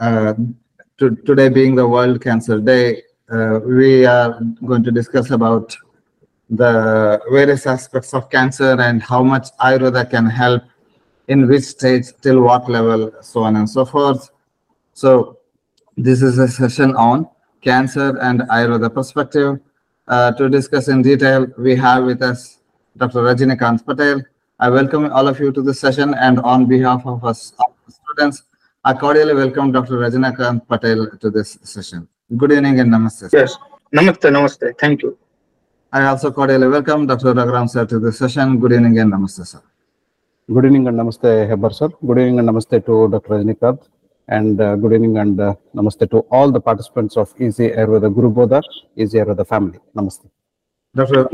uh, to, today being the World Cancer Day, uh, we are going to discuss about the various aspects of cancer and how much Ayurveda can help, in which stage, till what level, so on and so forth. So this is a session on cancer and Ayurveda perspective. Uh, to discuss in detail, we have with us Dr. Rajinikanth Patel. I welcome all of you to this session and on behalf of us students, I cordially welcome Dr. Rajinikanth Patel to this session. Good evening and namaste. Yes. Namaste, namaste. Thank you. I also cordially welcome Dr. Raghuram sir to this session. Good evening and namaste, sir. Good evening and namaste, Hebbar sir. Good evening and namaste to Dr. Rajnikant. And uh, good evening and uh, namaste to all the participants of Easy Ayurveda Guru Bodha, Easy Ayurveda family. Namaste. Dr.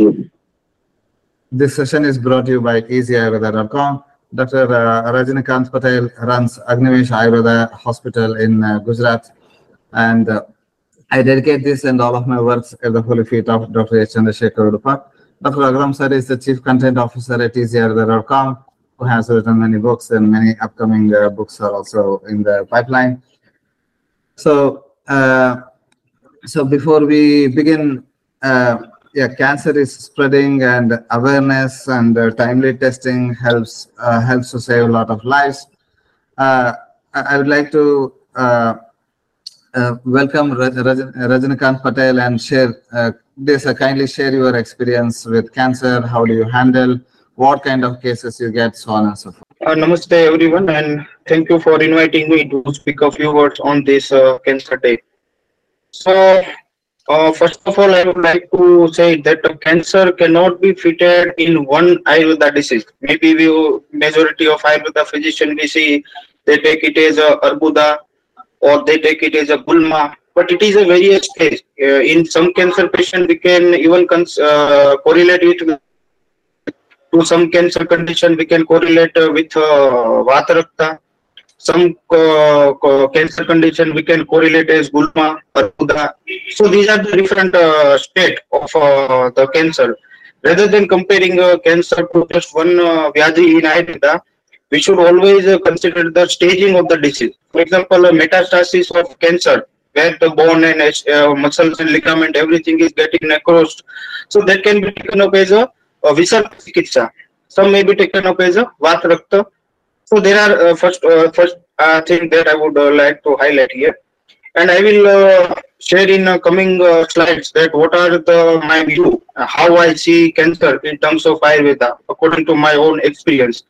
This session is brought to you by easyayurveda.com. Dr. Uh, Rajinikanth Patel runs Agnivesh Ayurveda Hospital in uh, Gujarat. And uh, I dedicate this and all of my works at the holy feet of Dr. H. Chandrasekhar Udupa. Dr. Raghuram sir is the Chief Content Officer at easyayurveda.com who has written many books and many upcoming uh, books are also in the pipeline. So, uh, so before we begin, uh, yeah, cancer is spreading and awareness and uh, timely testing helps uh, helps to save a lot of lives. Uh, I, I would like to uh, uh, welcome Raj, Raj, Rajinikanth Patel and share this. Kindly share your experience with cancer. How do you handle? What kind of cases you get, so on and so forth. Uh, namaste, everyone, and thank you for inviting me to speak a few words on this uh, Cancer Day. So, uh, first of all, I would like to say that cancer cannot be fitted in one Ayurveda disease. Maybe we majority of Ayurveda physician we see they take it as a Arbuda or they take it as a Gulma, but it is a various stage. Uh, in some cancer patient, we can even uh, correlate it with to some cancer condition we can correlate uh, with uh, vata rakta some uh, cancer condition we can correlate as gulma arbuda so these are the different uh, state of uh, the cancer rather than comparing uh, cancer to just one uh, in ayurveda we should always uh, consider the staging of the disease for example a metastasis of cancer where the bone and uh, muscles and ligament everything is getting necrosed so that can be taken up as a uh, Visarga Chikitsa. Some may be taken up as a Vat Rakta. So there are uh, first uh, first uh, thing that I would like to highlight here, and I will share in coming slides that what are the my view, how I see cancer in terms of Ayurveda according to my own experience.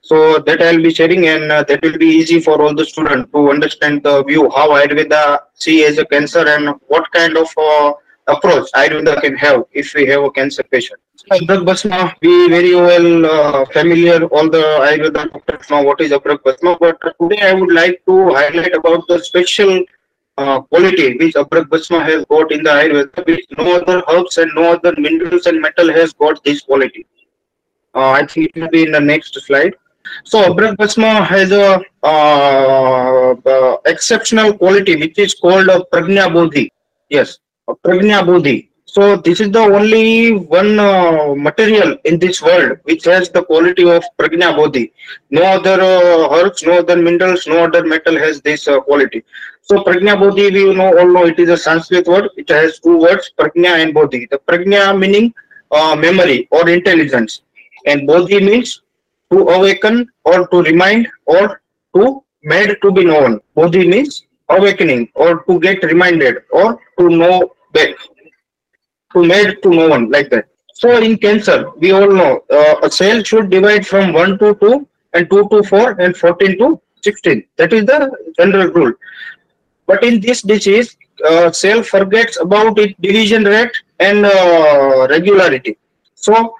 So that I'll be sharing, and uh, that will be easy for all the students to understand the view how Ayurveda see as a cancer and what kind of uh, approach Ayurveda can have if we have a cancer patient. Abrak Basma, we very well uh, familiar, all the Ayurveda doctors know what is Abrak Basma, but today I would like to highlight about the special uh, quality which Abrak Basma has got in the Ayurveda, which no other herbs and no other minerals and metal has got this quality. Uh, I think it will be in the next slide. So Abrak Basma has a uh, uh, exceptional quality which is called a Pragna Bodhi. Yes, a Bodhi. So this is the only one uh, material in this world which has the quality of Pragna Bodhi. No other uh, herbs, no other minerals, no other metal has this uh, quality. So Pragna Bodhi, we know all know it is a Sanskrit word. It has two words, Pragna and Bodhi. The Pragna meaning uh, memory or intelligence, and Bodhi means to awaken or to remind or to made to be known. Bodhi means awakening or to get reminded or to know back to made to know one like that. So in cancer, we all know uh, a cell should divide from 1 to 2 and 2 to 4 and 14 to 16. That is the general rule. But in this disease, uh, cell forgets about its division rate and uh, regularity. So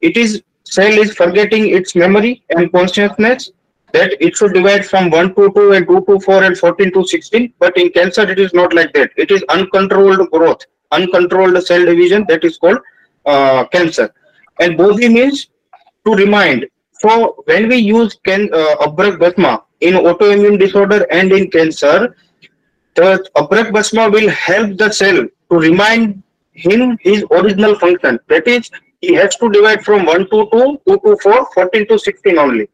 it is cell is forgetting its memory and consciousness that it should divide from 1 to 2 and 2 to 4 and 14 to 16 but in cancer it is not like that it is uncontrolled growth uncontrolled cell division that is called uh, cancer. And bodhi means to remind. So when we use can uh, abrak basma in autoimmune disorder and in cancer the abrak basma will help the cell to remind him his original function. That is he has to divide from 1 to 2 2 to 4 14 to 16 only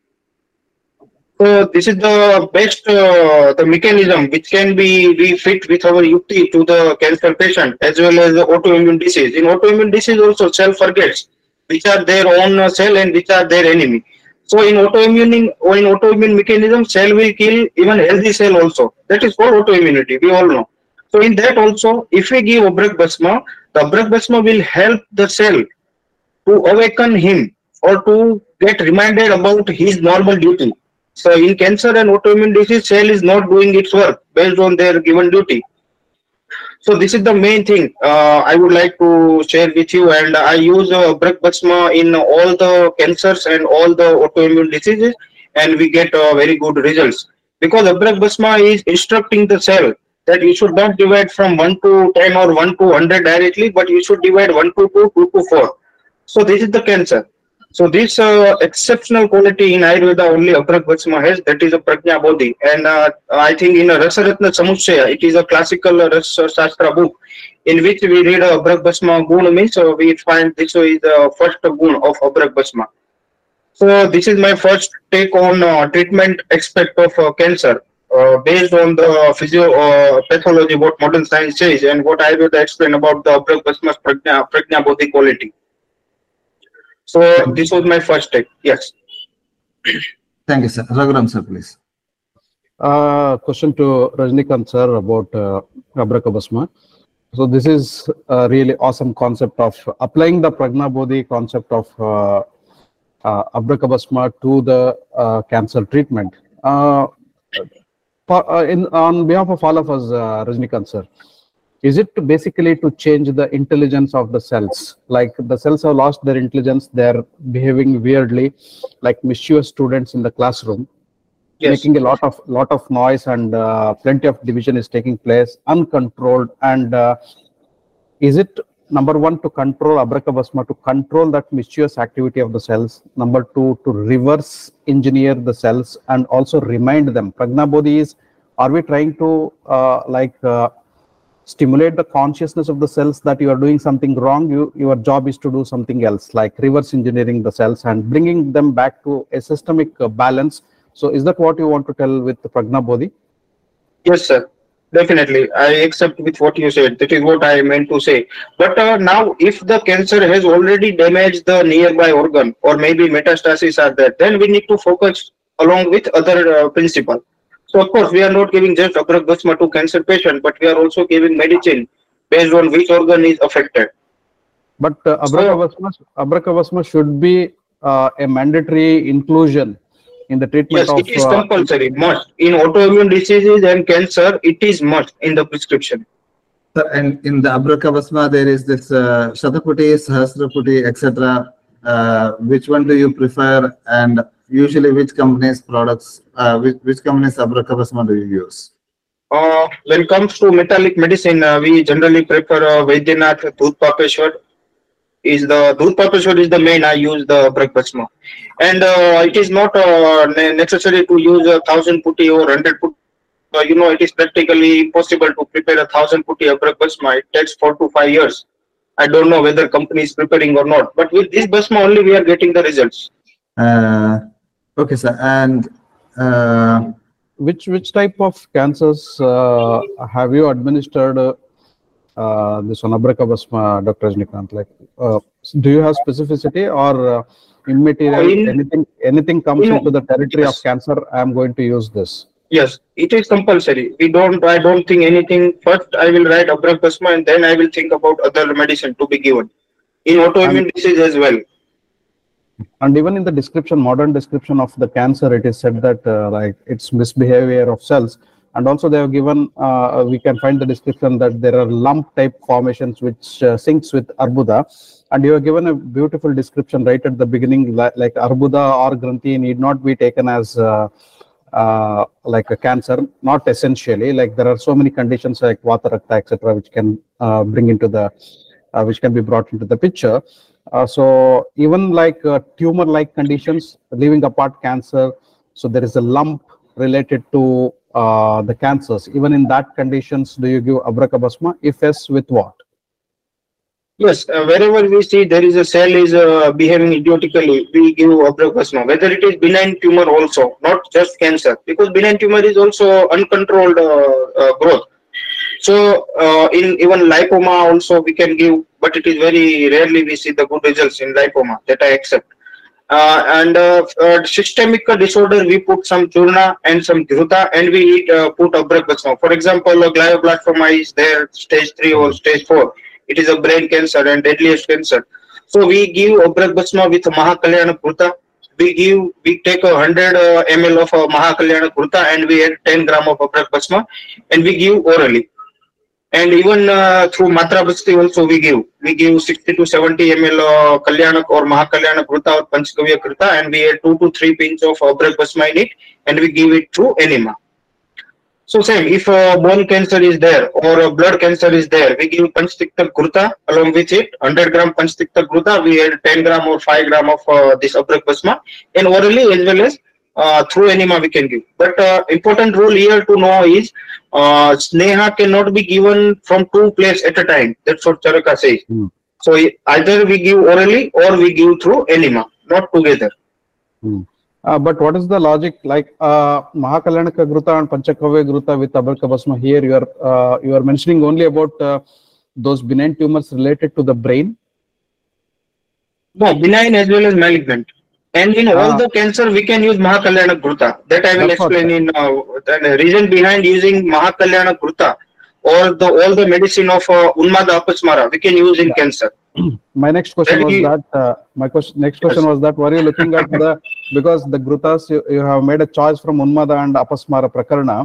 So this is the best uh, the mechanism which can be we fit with our Yukti to the cancer patient as well as the autoimmune disease. In autoimmune disease also cell forgets which are their own uh, cell and which are their enemy. So in autoimmune or in autoimmune mechanism, cell will kill even healthy cell also. That is called autoimmunity. We all know. So in that also, if we give Abrak Basma, the Abrak Basma will help the cell to awaken him or to get reminded about his normal duty. So in cancer and autoimmune disease, cell is not doing its work based on their given duty. So this is the main thing uh, I would like to share with you. And I use uh, Abrak Basma in all the cancers and all the autoimmune diseases, and we get uh, very good results. Because Abrak Basma is instructing the cell that you should not divide from 1 to 10 or 1 to 100 directly, but you should divide 1 to 2, 2 to 4. So this is the cancer. So this uh, exceptional quality in Ayurveda only Abrak Basma has, that is a Prajna Bodhi. And uh, I think in a Rasaratna Samuchaya, it is a classical Rasa Shastra book in which we read uh, Gun means so we find this is the first gun of Abrak Vasma. So this is my first take on uh, treatment aspect of uh, cancer. Uh, based on the physio uh, pathology, what modern science says, and what I will explain about the Abrak Vasma's Prajna, Prajna Bodhi quality. So this was my first take. Yes. Thank you, sir. Raghuram, sir, please. Uh, question to Rajnikant sir about uh, Abrakabasma. So this is a really awesome concept of applying the Pragna Bodhi concept of uh, uh, Abrakabasma to the uh, cancer treatment. Uh, uh, in, on behalf of all of us, uh, Rajnikant sir, is it basically to change the intelligence of the cells? Like the cells have lost their intelligence, they're behaving weirdly, like mischievous students in the classroom Yes. making a lot of lot of noise and uh, plenty of division is taking place uncontrolled and uh, is it number one to control abrakavasma to control that mischievous activity of the cells number two to reverse engineer the cells and also remind them pragna bodhi is are we trying to uh, like uh, stimulate the consciousness of the cells that you are doing something wrong you your job is to do something else like reverse engineering the cells and bringing them back to a systemic uh, balance so is that what you want to tell with Pragna Bodhi? Yes, sir. Definitely. I accept with what you said. That is what I meant to say. But uh, now, if the cancer has already damaged the nearby organ or maybe metastases are there, then we need to focus along with other uh, principle. So, of course, we are not giving just Abragbasma to cancer patient, but we are also giving medicine based on which organ is affected. But uh, So- Abrakavasma, Abrakavasma should be uh, a mandatory inclusion in the treatment Yes, of it is uh, compulsory, must. In autoimmune diseases and cancer, it is must in the prescription. Sir, and in the Abrakavasma, there is this uh, Shataputi, Sahasraputi, etc. Uh, which one do you prefer? And usually, which company's products, uh, which, which company's Abrakavasma do you use? Uh, when it comes to metallic medicine, uh, we generally prefer uh, Vaidyanath Dhootapapeshwar. Is the Dhootapapeshwar is the main I use the Brakbasma. And uh, it is not uh, necessary to use a thousand putty or hundred putty. Uh, you know, it is practically impossible to prepare a thousand putty of. It takes four to five years. I don't know whether company is preparing or not. But with this Basma only, we are getting the results. Uh, okay, sir. And uh, which which type of cancers uh, have you administered uh, uh, this one Abrakavasma, Dr. Rajnikant? Like, uh, do you have specificity or uh, immaterial? In- anything anything comes in- into the territory yes. of cancer? I am going to use this. Yes, it is compulsory. We don't. I don't think anything. First, I will write Abragbasma, and then I will think about other medicine to be given in autoimmune disease as well. and even in the description modern description of the cancer it is said that uh, like it's misbehavior of cells and also they have given uh, we can find the description that there are lump type formations which uh, syncs with arbuda and you have given a beautiful description right at the beginning li- like arbuda or granthi need not be taken as uh, like a cancer not essentially like there are so many conditions like vata rakta etc which can uh, bring into the uh, which can be brought into the picture uh, so even like uh, tumor-like conditions, leaving apart cancer, so there is a lump related to uh, the cancers. Even in that conditions, do you give abrakabasma? If yes, with what? Yes, uh, wherever we see there is a cell is uh, behaving idiotically, we give abracasma. Whether it is benign tumor also, not just cancer, because benign tumor is also uncontrolled uh, uh, growth. So uh, in even lipoma also we can give, but it is very rarely we see the good results in lipoma that I accept. Uh, and systemic disorder, we put some churna and some dhruta and we uh, put abracasma. For example, glioblastoma is there, stage 3 or stage 4 it is a brain cancer and deadliest cancer. So we give Obrabhasma with Mahakalyana Kruta. We give, we take a 100 uh, ml of uh, Mahakalyana Kruta and we add 10 gram of Obrabhasma and we give orally. And even uh, through Matra Bhasti also we give. We give 60 to 70 ml uh, Kalyanak or Mahakalyana Kruta or Panchgavya Kruta and we add 2 to 3 pinch of Obrabhasma in it and we give it through enema. So same, if uh, bone cancer is there or uh, blood cancer is there, we give Panchtikta Kruta along with it, 100 gram Panchtikta Kruta, we add 10 gram or 5 gram of uh, this Abrakbasma and orally as well as uh, through enema we can give. But uh, important rule here to know is uh, Sneha cannot be given from two places at a time. That's what Charaka says. Hmm. So either we give orally or we give through enema, not together. Uh, but what is the logic like uh, Mahakalyanaka Gruta and Panchagavya Gruta with Abrakabasma here you are uh, you are mentioning only about uh, those benign tumors related to the brain No, benign as well as malignant. And in all Ah. the cancer, we can use Mahakalyana Kruta. That I will what- explain in uh, the reason behind using Mahakalyana Kruta or the all the medicine of uh, Unmada Apasmara we can use in cancer. my next question Then was he- that uh, my question next question Yes. was that were you looking at the because the grutas you, you have made a choice from unmada and apasmara prakarana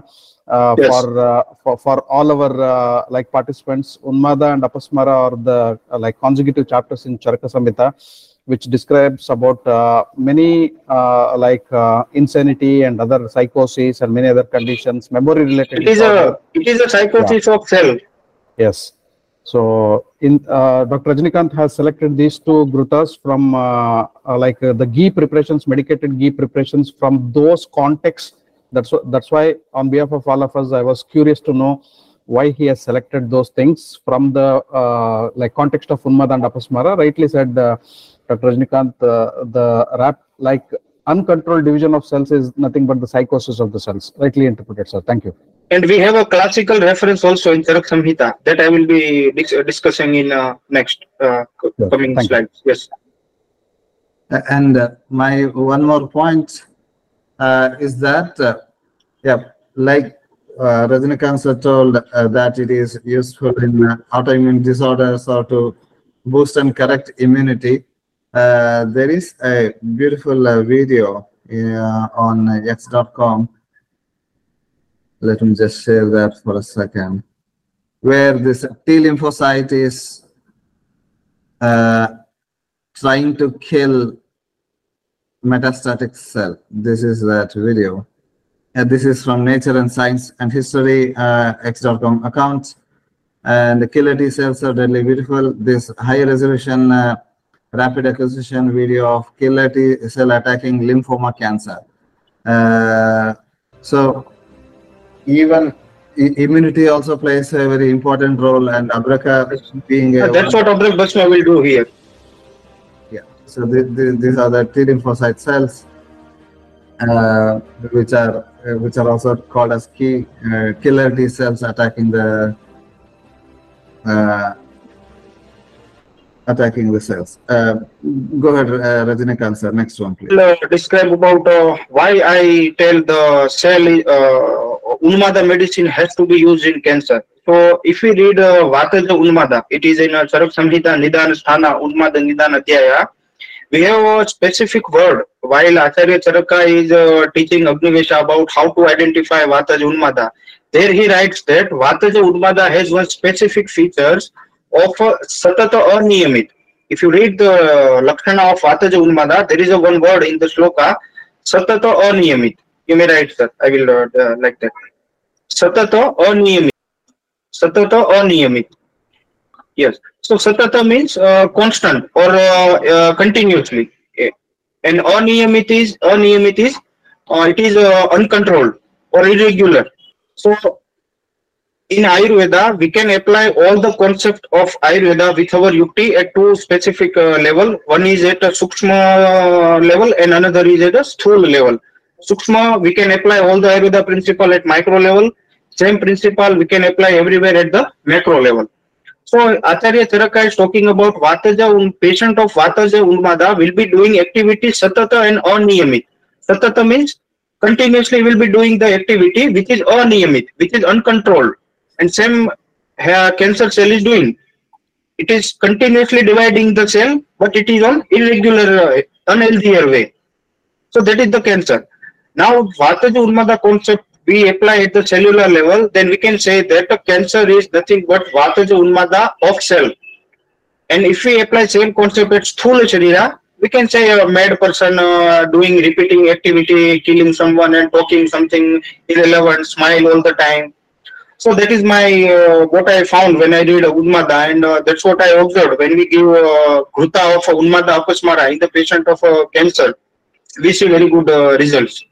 uh, Yes. for, uh, for for all our uh, like participants unmada and apasmara are the uh, like consecutive chapters in charaka samhita which describes about uh, many uh, like uh, insanity and other psychosis and many other conditions memory related It is a it is a psychosis of cell. Yes. So in uh, Dr. Rajnikant has selected these two grutas from uh, uh, like uh, the ghee preparations, medicated ghee preparations from those contexts. That's that's why on behalf of all of us, I was curious to know why he has selected those things from the uh, like context of Unmad and Apasmara. Rightly said, uh, Dr. Rajnikant, uh, the rap like uncontrolled division of cells is nothing but the psychosis of the cells. Rightly interpreted, sir. Thank you. And we have a classical reference also in Charak Samhita that I will be dis- discussing in uh, next uh, co- Sure. coming Thank you. slides. Yes. And uh, my one more point uh, is that, uh, yeah, like uh, Rajinikanth sir told uh, that it is useful in uh, autoimmune disorders or to boost and correct immunity. Uh, there is a beautiful uh, video uh, on x.com. Let me just share that for a second, where this T lymphocyte is uh, trying to kill metastatic cell. This is that video. And this is from Nature and Science and History uh, X.com account. And the killer T cells are really beautiful. This high resolution uh, rapid acquisition video of killer T cell attacking lymphoma cancer. Uh, so even immunity also plays a very important role and Abraka being a Uh, that's what Abrak Basma will do here. yeah, so the, the, these are the T lymphocyte cells, uh, which are uh, which are also called as key uh, killer T cells attacking the uh, attacking the cells. Uh, go ahead, uh, Rajinikanth sir. Next one, please. uh, describe about uh, why I tell the cell uh, Unmada medicine has to be used in cancer. So if we read uh, Vataja Unmada, it is in uh, Charak Samhita Nidana Sthana Unmada Nidana Adhyaya. We have a specific word while Acharya Charaka is uh, teaching Agnivesha about how to identify Vataja Unmada. There he writes that Vataja Unmada has one specific features of Satata Aniyamit. If you read the Lakshana of Vataja Unmada, there is a one word in the sloka, Satata Aniyamit. You may write that. I will uh, like that. Satata Aniyamit. Satata Aniyamit. Yes. So Satata means uh, constant or uh, uh, continuously. Eh. And Aniyamit is Aniyamit is uh, it is uh, uncontrolled or irregular. So in Ayurveda, we can apply all the concept of Ayurveda with our Yukti at two specific uh, level. One is at a Sukshma level and another is at a Sthula level. Sukshma, we can apply all the Ayurveda principle at micro level. Same principle we can apply everywhere at the macro level. So Acharya Charaka is talking about Vataja, un- patient of Vataja Unmada will be doing activity Satata and Aniyamit. Satata means continuously will be doing the activity which is Aniyamit, which is uncontrolled. And same cancer cell is doing. It is continuously dividing the cell, but it is on irregular, uh, unhealthier way. So that is the cancer. Now, Vataja Unmada concept we apply at the cellular level, then we can say that a cancer is nothing but Vataja Unmada of cell. And if we apply same concept at Sthula Sharira, we can say a mad person uh, doing repeating activity, killing someone and talking something irrelevant, smile all the time. So that is my uh, what I found when I did Unmada, and uh, that's what I observed when we give uh, Gruta of Unmada Apasmara in the patient of uh, cancer. We see very good uh, results.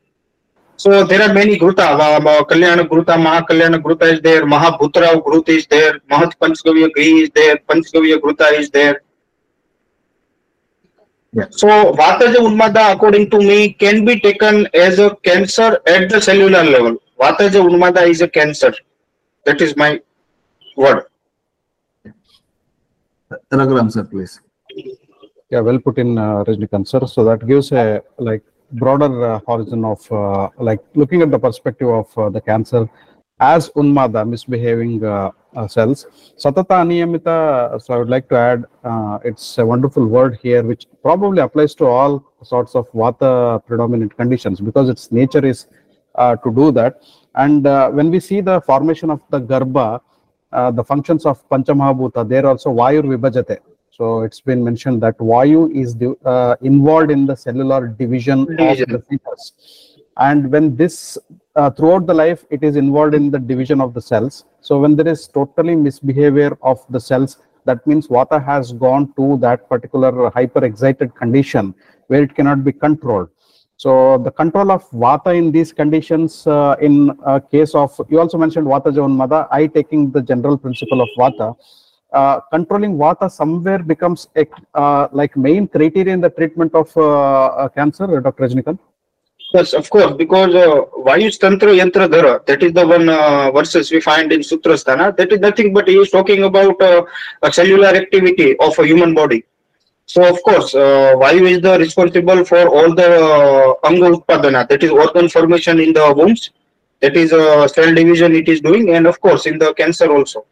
So there are many Gruta. Uh, Kalyana Gruta, Mahakalyana Gruta is there. Mahabhutra Gruta is there. Mahat Panchgavya Gri is there. Panchgavya Gruta is there. Yeah. So Vataja Unmada, according to me, can be taken as a cancer at the cellular level. Vataja Unmada is a cancer. That is my word. Raghuram sir, please. Yeah, well put in, uh, Rajnikant sir. So that gives a like broader uh, horizon of uh, like looking at the perspective of uh, the cancer as unmada, misbehaving uh, uh, cells. Satata aniyamita. So I would like to add, uh, it's a wonderful word here, which probably applies to all sorts of vata predominant conditions because its nature is uh, to do that. And uh, when we see the formation of the Garba, uh, the functions of Panchamahabhuta, there also Vayu Vibhajate. So it's been mentioned that Vayu is uh, involved in the cellular division, Division. of the fetus. And when this, uh, throughout the life, it is involved in the division of the cells. So when there is totally misbehavior of the cells, that means Vata has gone to that particular hyper-excited condition where it cannot be controlled. So the control of Vata in these conditions, uh, in uh, case of, you also mentioned Vataja Unmada, I taking the general principle of Vata, uh, controlling Vata somewhere becomes a, uh, like main criteria in the treatment of uh, uh, cancer, Dr. Rajnikant? Yes, of course, because uh, Vayu Tantra Yantra Dhara, that is the one verses we find in Sutrasthana. That is nothing but he is talking about a cellular activity of a human body. So, of course, uh, Vayu is the responsible for all the uh, Anga Utpadana, that is organ formation in the wombs, that is uh, cell division it is doing, and of course, in the cancer also.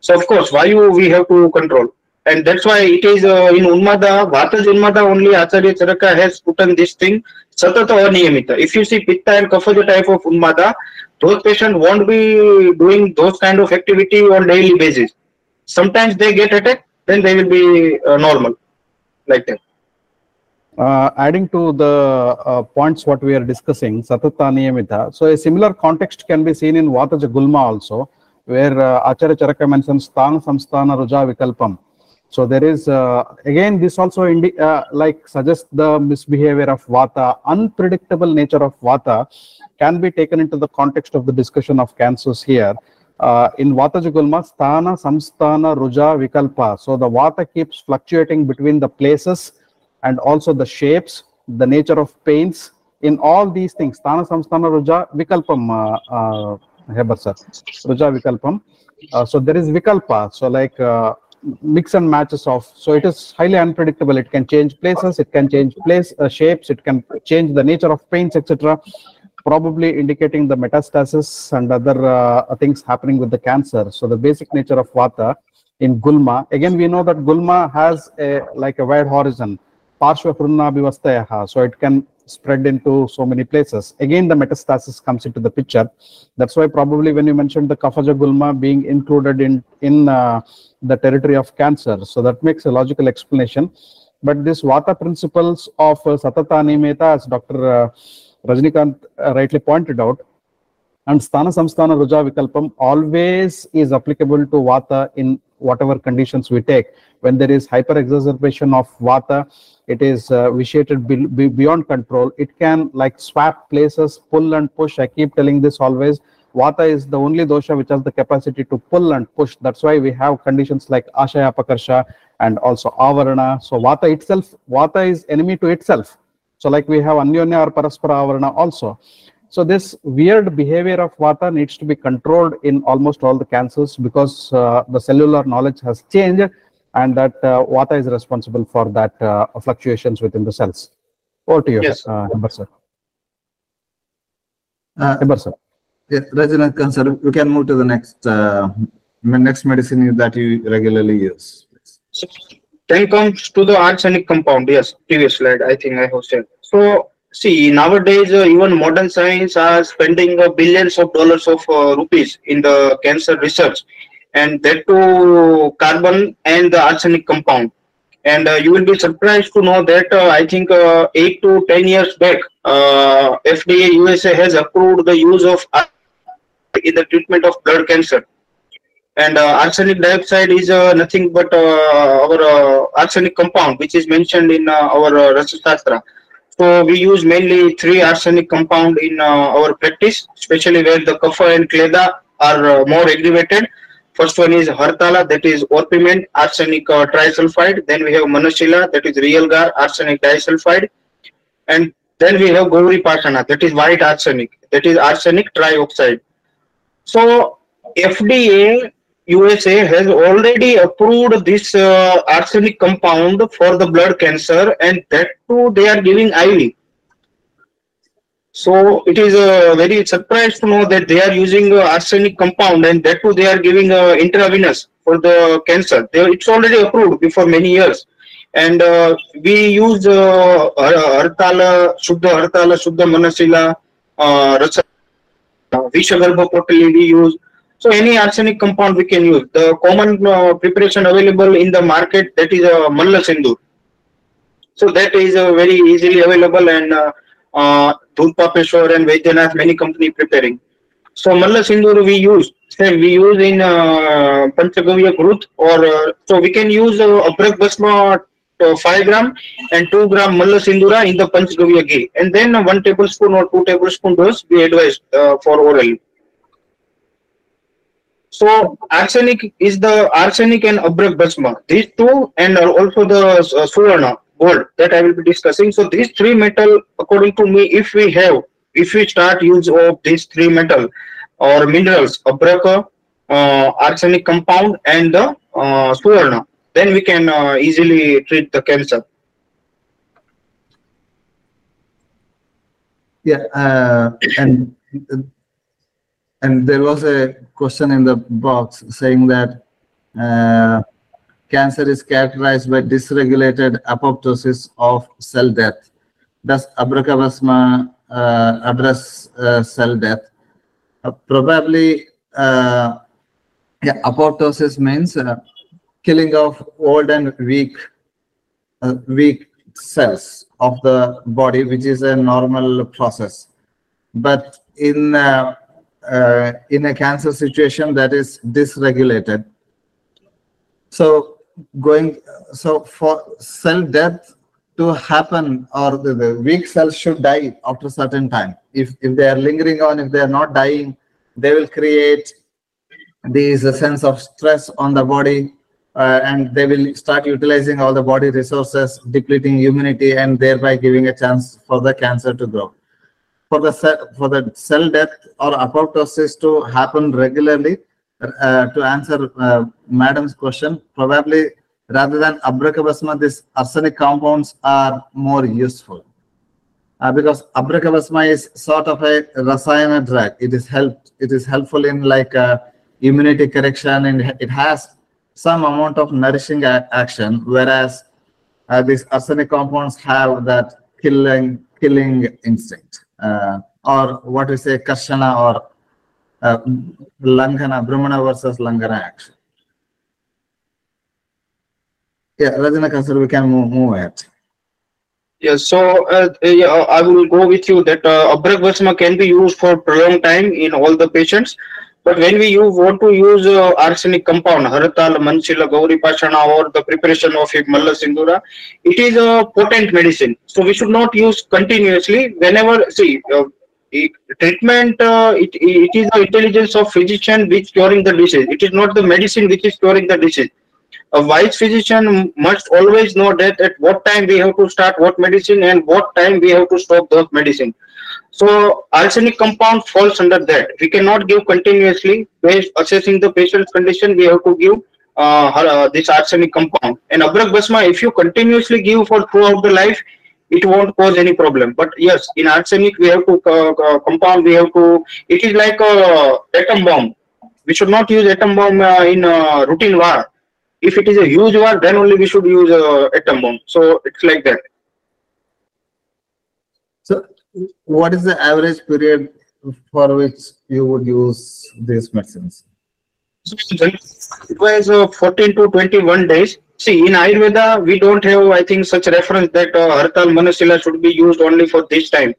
So, of course, Vayu we have to control. And that's why it is uh, in Unmada, Vataj Unmada only Acharya Charaka has put on this thing, Satata Aniyamita. If you see Pitta and Kapha type of Unmada, those patients won't be doing those kind of activity on daily basis. Sometimes they get attack, then they will be uh, normal, Uh, adding to the uh, points what we are discussing, Satata Niyamita. So a similar context can be seen in Vataja Gulma also, where uh, Acharya Charaka mentions Sthana Samsthana Ruja Vikalpam. So there is, uh, again, this also indi- uh, like suggests the misbehavior of Vata, unpredictable nature of Vata can be taken into the context of the discussion of cancers here. Uh, in Vataja Gulma, Sthana, Samsthana, Ruja, Vikalpa. So the Vata keeps fluctuating between the places and also the shapes, the nature of paints. In all these things, Sthana, Samsthana, Ruja, Vikalpam, uh, uh, sir, Ruja, Vikalpam. Uh, so there is Vikalpa. So like uh, mix and matches of. So it is highly unpredictable. It can change places, it can change place uh, shapes, it can change the nature of paints, etc. Probably indicating the metastasis and other uh, things happening with the cancer. So the basic nature of Vata in Gulma. Again, we know that Gulma has a like a wide horizon. Parshva Prunna Bhivastayaha. So it can spread into so many places. Again, the metastasis comes into the picture. That's why probably when you mentioned the Kaphaja Gulma being included in in uh, the territory of cancer, so that makes a logical explanation. But this Vata principles of uh, Satata Aniyamita, as Dr. Uh, Rajnikant uh, rightly pointed out, and Sthana Samsthana Ruja Vikalpam always is applicable to Vata in whatever conditions we take. When there is hyper-exacerbation of Vata, it is uh, vitiated be- be- beyond control. It can like swap places, pull and push. I keep telling this always. Vata is the only dosha which has the capacity to pull and push. That's why we have conditions like Ashaya Pakarsha and also Avarana. So Vata itself, Vata is enemy to itself. So like we have Anyonya or Paraspara Avarana also. So this weird behavior of Vata needs to be controlled in almost all the cancers because uh, the cellular knowledge has changed and that uh, Vata is responsible for that uh, fluctuations within the cells. Over to you, Yes. uh, Hebbar sir. Uh, Hebbar sir. yeah, Rajnikant sir, we can move to the next, uh, next medicine that you regularly use. So then comes to the arsenic compound. Yes, previous slide. I think I have said. So see, nowadays uh, even modern science are spending uh, billions of dollars of uh, rupees in the cancer research, and that to carbon and the arsenic compound. And uh, you will be surprised to know that uh, I think uh, eight to ten years back, FDA USA has approved the use of in the treatment of blood cancer and arsenic dioxide is nothing but our arsenic compound which is mentioned in our uh, Rasa Shastra. So we use mainly three arsenic compound in uh, our practice, especially where the kapha and kleda are uh, more aggravated. First one is hartala, that is orpiment, arsenic uh, trisulfide. Then we have manashila, that is realgar, arsenic disulfide. And then we have gauri pasana, that is white arsenic, that is arsenic trioxide. So FDA USA has already approved this uh, arsenic compound for the blood cancer, and that too they are giving IV. So it is uh, very surprised to know that they are using uh, arsenic compound, and that too they are giving uh, intravenous for the cancer. They, it's already approved before many years, and uh, we use uh, Har- Hartala, Shuddha Hartala, Shuddha Manasila, uh, Rasa Vishagarbha Potali we use. So any arsenic compound we can use. The common uh, preparation available in the market that is a uh, Malla Sindur. So that is uh, very easily available and uh, uh, and Vaidyanath many company preparing. So Malla Sindur we use. We use in uh, Panchagavya Grut or uh, so we can use uh, Abrak Basma uh, 5 gram and 2 gram Malla Sindura in the Panchagavya ghee and then uh, 1 tablespoon or 2 tablespoon dose we advise uh, for oral. So arsenic is the arsenic and abrak basma. These two and also the uh, suvarna gold that I will be discussing. So these three metal, according to me, if we have, if we start use of these three metal or minerals, abrak, uh, arsenic compound, and the uh, suvarna, then we can uh, easily treat the cancer. Yeah, uh, and and there was a question in the box saying that uh, cancer is characterized by dysregulated apoptosis of cell death. Does abracabasma uh, address uh, cell death? Uh, probably, uh, yeah, apoptosis means uh, killing of old and weak weak cells of the body, which is a normal process. But in uh, in a cancer situation, that is dysregulated. So going so for cell death to happen, or the, the weak cells should die after a certain time. If if they are lingering on, if they are not dying, they will create these a sense of stress on the body uh, and they will start utilizing all the body resources, depleting immunity, and thereby giving a chance for the cancer to grow. For the cell, for the cell death or apoptosis to happen regularly, uh, to answer uh, Madam's question, probably rather than abracabasma, these arsenic compounds are more useful. Uh, because abracabasma is sort of a rasayana drug. It is help. It is helpful in like uh, immunity correction, and it has some amount of nourishing action, whereas uh, these arsenic compounds have that killing killing instinct, or what we say karshana or uh, langana, brahmana versus langana action. Yeah, Rajnikant sir, we can move, move ahead. So uh, yeah, I will go with you that uh, can be used for prolonged time in all the patients. But when we use, want to use uh, arsenic compound, haratal, manashila, gauri pashana, or the preparation of it, malla sindura, it is a potent medicine. So we should not use continuously. Whenever, see, uh, it, treatment uh, it, it is the intelligence of physician which curing the disease it is not the medicine which is curing the disease a wise physician must always know that at what time we have to start what medicine and what time we have to stop those medicine so arsenic compound falls under that. We cannot give continuously based assessing the patient's condition. We have to give uh, uh, this arsenic compound. And abrak basma if you continuously give for throughout the life it won't cause any problem. But yes in arsenic we have to uh, uh, compound we have to it is like a atom bomb. We should not use atom bomb uh, in uh, routine war. If it is a huge war then only we should use atom bomb. So it's like that what is the average period for which you would use these medicines? It was uh, 14 to 21 days. See in ayurveda we don't have i think such reference that uh, hartal manasila should be used only for this time.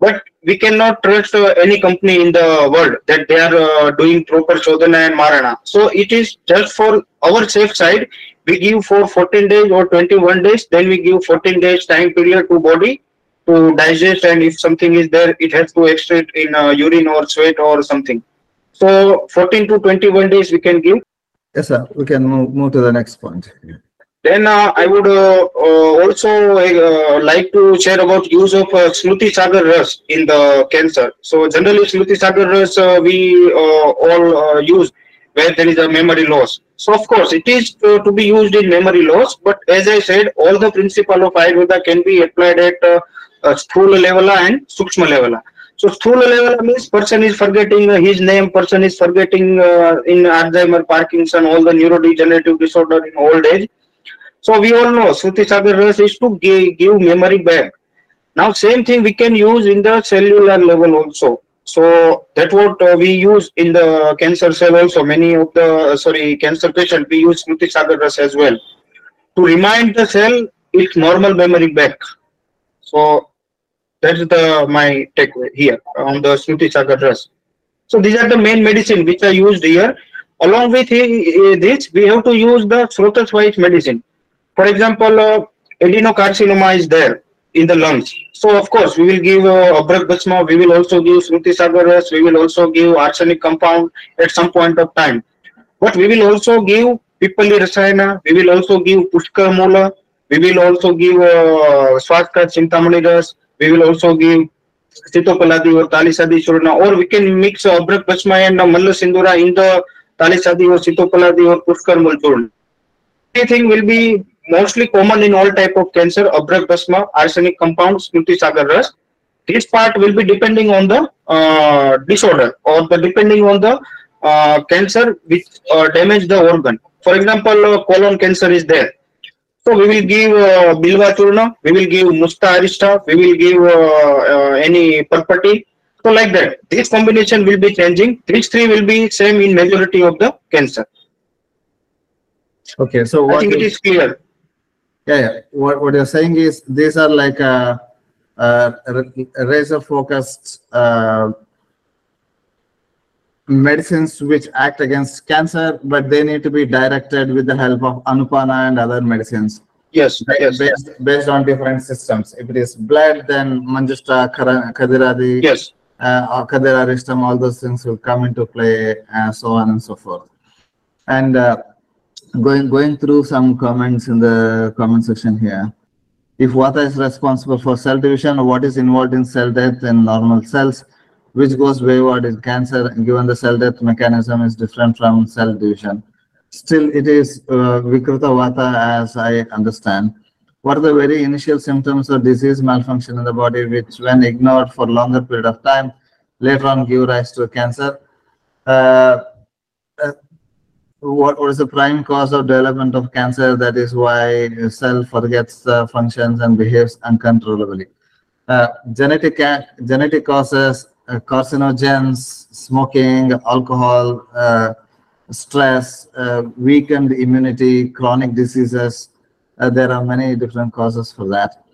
But we cannot trust uh, any company in the world that they are uh, doing proper shodhana and marana. So it is just for our safe side. We give for 14 days or 21 days then we give 14 days time period to body to digest and if something is there it has to extract in uh, urine or sweat or something so 14 to 21 days we can give Yes, sir. We can move, move to the next point. Then uh, I would uh, uh, also uh, like to share about use of uh, Smruti Sagar in the cancer. So generally Smruti Sagar Ras uh, we uh, all uh, use where there is a memory loss. So of course it is uh, to be used in memory loss, but as I said, all the principle of Ayurveda can be applied at uh, uh, level and Sukshma level. So Sthula level means person is forgetting uh, his name, person is forgetting uh, in Alzheimer, Parkinson, all the neurodegenerative disorder in old age. So we all know Smruti Sagar is to give, give memory back. Now same thing we can use in the cellular level also. So that what uh, we use in the cancer cell also. Many of the uh, sorry cancer patient we use Smruti Sagar Ras as well to remind the cell its normal memory back. So that's the my takeaway here on the Smruti Sagar Ras. So these are the main medicine which are used here. Along with this, we have to use the Srotas wise medicine. For example, uh, adenocarcinoma is there in the lungs. So of course, we will give uh, Basma, we will also give Smruti Sagar Ras, we will also give arsenic compound at some point of time. But we will also give Pipali Rasayana, we will also give Pushkar Mula, we will also give uh, Swatka Chintamani Ras, we will also give Sitopaladi or Talisadi Surna, or we can mix uh, Abrak Basma and uh, Malla Sindura in the Talisadi or Sitopaladi or Pushkar Mulchurn. Everything will be mostly common in all type of cancer, Abrak Basma, arsenic compound, Smruti Sagar Ras. This part will be depending on the uh, disorder or the depending on the uh, cancer which uh, damage the organ. For example, uh, colon cancer is there. So we will give uh, Bilva Churna, we will give Musta Arista, we will give uh, uh, any Parpati. So like that, this combination will be changing. These three will be same in majority of the cancer. Okay, so I what think it is clear. Yeah, yeah. What, what you're saying is these are like a, a razor focused uh, medicines which act against cancer, but they need to be directed with the help of Anupana and other medicines Yes, yes, based, based on different systems. If it is blood, then Manjishta, Kadiradi, yes. uh, or Kadira Ristam, all those things will come into play, and so on and so forth. And uh, going going through some comments in the comment section here. If Vata is responsible for cell division, what is involved in cell death in normal cells, which goes wayward in cancer, given the cell death mechanism is different from cell division. Still, it is uh, Vikruta Vata as I understand. What are the very initial symptoms of disease malfunction in the body, which when ignored for longer period of time, later on give rise to cancer? Uh, uh, what, what is the prime cause of development of cancer? That is why cell forgets the functions and behaves uncontrollably. Uh, genetic genetic causes, uh, carcinogens, smoking, alcohol, uh, stress, uh, weakened immunity, chronic diseases. Uh, there are many different causes for that.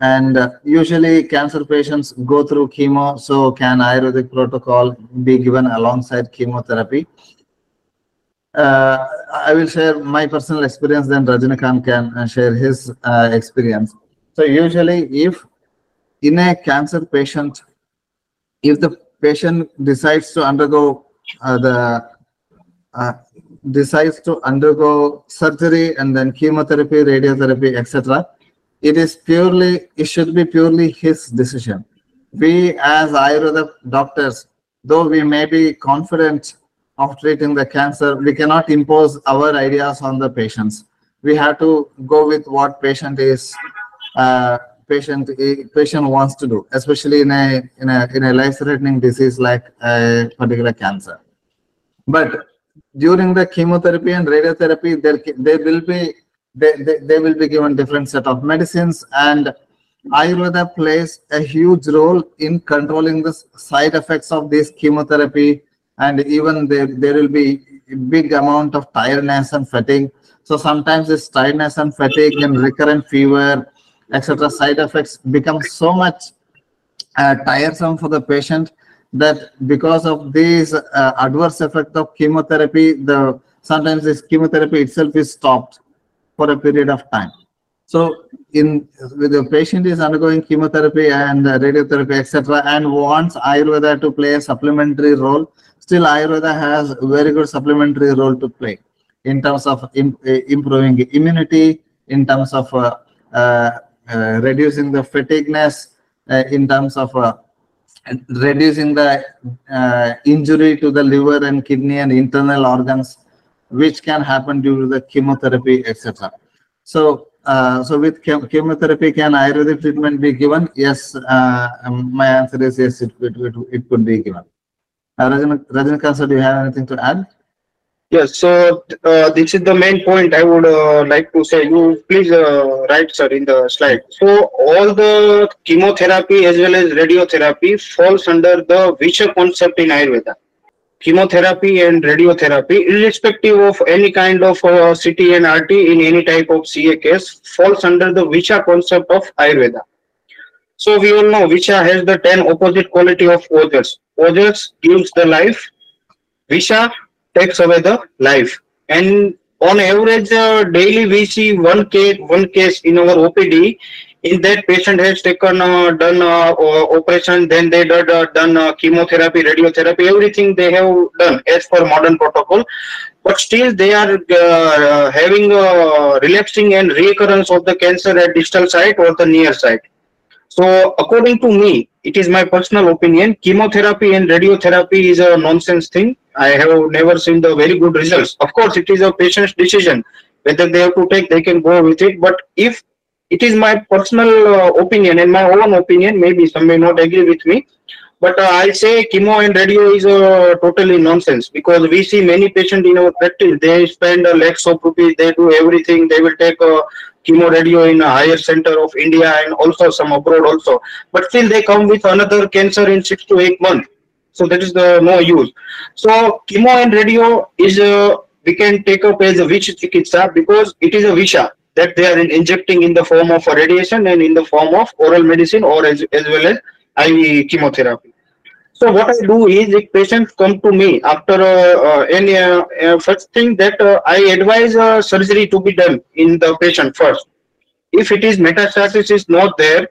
And uh, usually cancer patients go through chemo, so can Ayurvedic protocol be given alongside chemotherapy? Uh, I will share my personal experience, then Rajinikanth can uh, share his uh, experience. So usually if in a cancer patient, if the patient decides to undergo uh, the uh, decides to undergo surgery and then chemotherapy, radiotherapy, etc., it is purely it should be purely his decision. We as Ayurveda doctors, though we may be confident of treating the cancer, we cannot impose our ideas on the patients. We have to go with what patient is uh, patient patient wants to do, especially in a in a in a life-threatening disease like a particular cancer. But during the chemotherapy and radiotherapy, there there will be they, they, they will be given different set of medicines and Ayurveda plays a huge role in controlling the side effects of this chemotherapy and even there, there will be big amount of tiredness and fatigue. So sometimes this tiredness and fatigue and recurrent fever, etc. side effects become so much uh, tiresome for the patient that because of these uh, adverse effect of chemotherapy, the sometimes this chemotherapy itself is stopped for a period of time. So in with the patient is undergoing chemotherapy and uh, radiotherapy, etc., and wants Ayurveda to play a supplementary role, still Ayurveda has very good supplementary role to play in terms of uh, improving immunity, in terms of uh, uh reducing the fatigueness, uh, in terms of reducing the injury to the liver and kidney and internal organs, which can happen due to the chemotherapy, etc. So uh, so with chem chemotherapy, can Ayurvedic treatment be given? Yes, uh, um, my answer is yes, it, it, it, it could be given. Uh, sir, do you have anything to add? Yes, so uh, this is the main point I would uh, like to say. You please uh, write, sir, in the slide. So all the chemotherapy as well as radiotherapy falls under the Visha concept in Ayurveda chemotherapy and radiotherapy, irrespective of any kind of uh, CT and RT in any type of CA case, falls under the Visha concept of Ayurveda. So we all know Visha has the 10 opposite quality of Ojas. Ojas gives the life, Visha takes away the life. And on average, uh, daily we see one case, one case in our OPD In that patient has taken uh, done uh, operation then they did uh, done uh, chemotherapy radiotherapy everything they have done as per modern protocol. But still they are uh, having uh, relapsing and recurrence of the cancer at distal site or the near site. So according to me it is my personal opinion chemotherapy and radiotherapy is a nonsense thing i have never seen the very good results. Of course it is a patient's decision whether they have to take they can go with it. But if it is my personal uh, opinion and my own opinion maybe some may not agree with me. But uh, i say chemo and radio is uh, totally nonsense because we see many patients in our practice. They spend uh, lakhs of rupees. They do everything. They will take uh, chemo radio in a higher center of india and also some abroad also. But still they come with another cancer in six to eight months so that is the no use so chemo and radio is uh, we can take up as a visha chikitsa because it is a visha that they are injecting in the form of radiation and in the form of oral medicine or as, as well as IV chemotherapy. So what I do is if patients come to me after uh, uh, any uh, uh first thing that uh, I advise surgery to be done in the patient first. If it is metastasis is not there,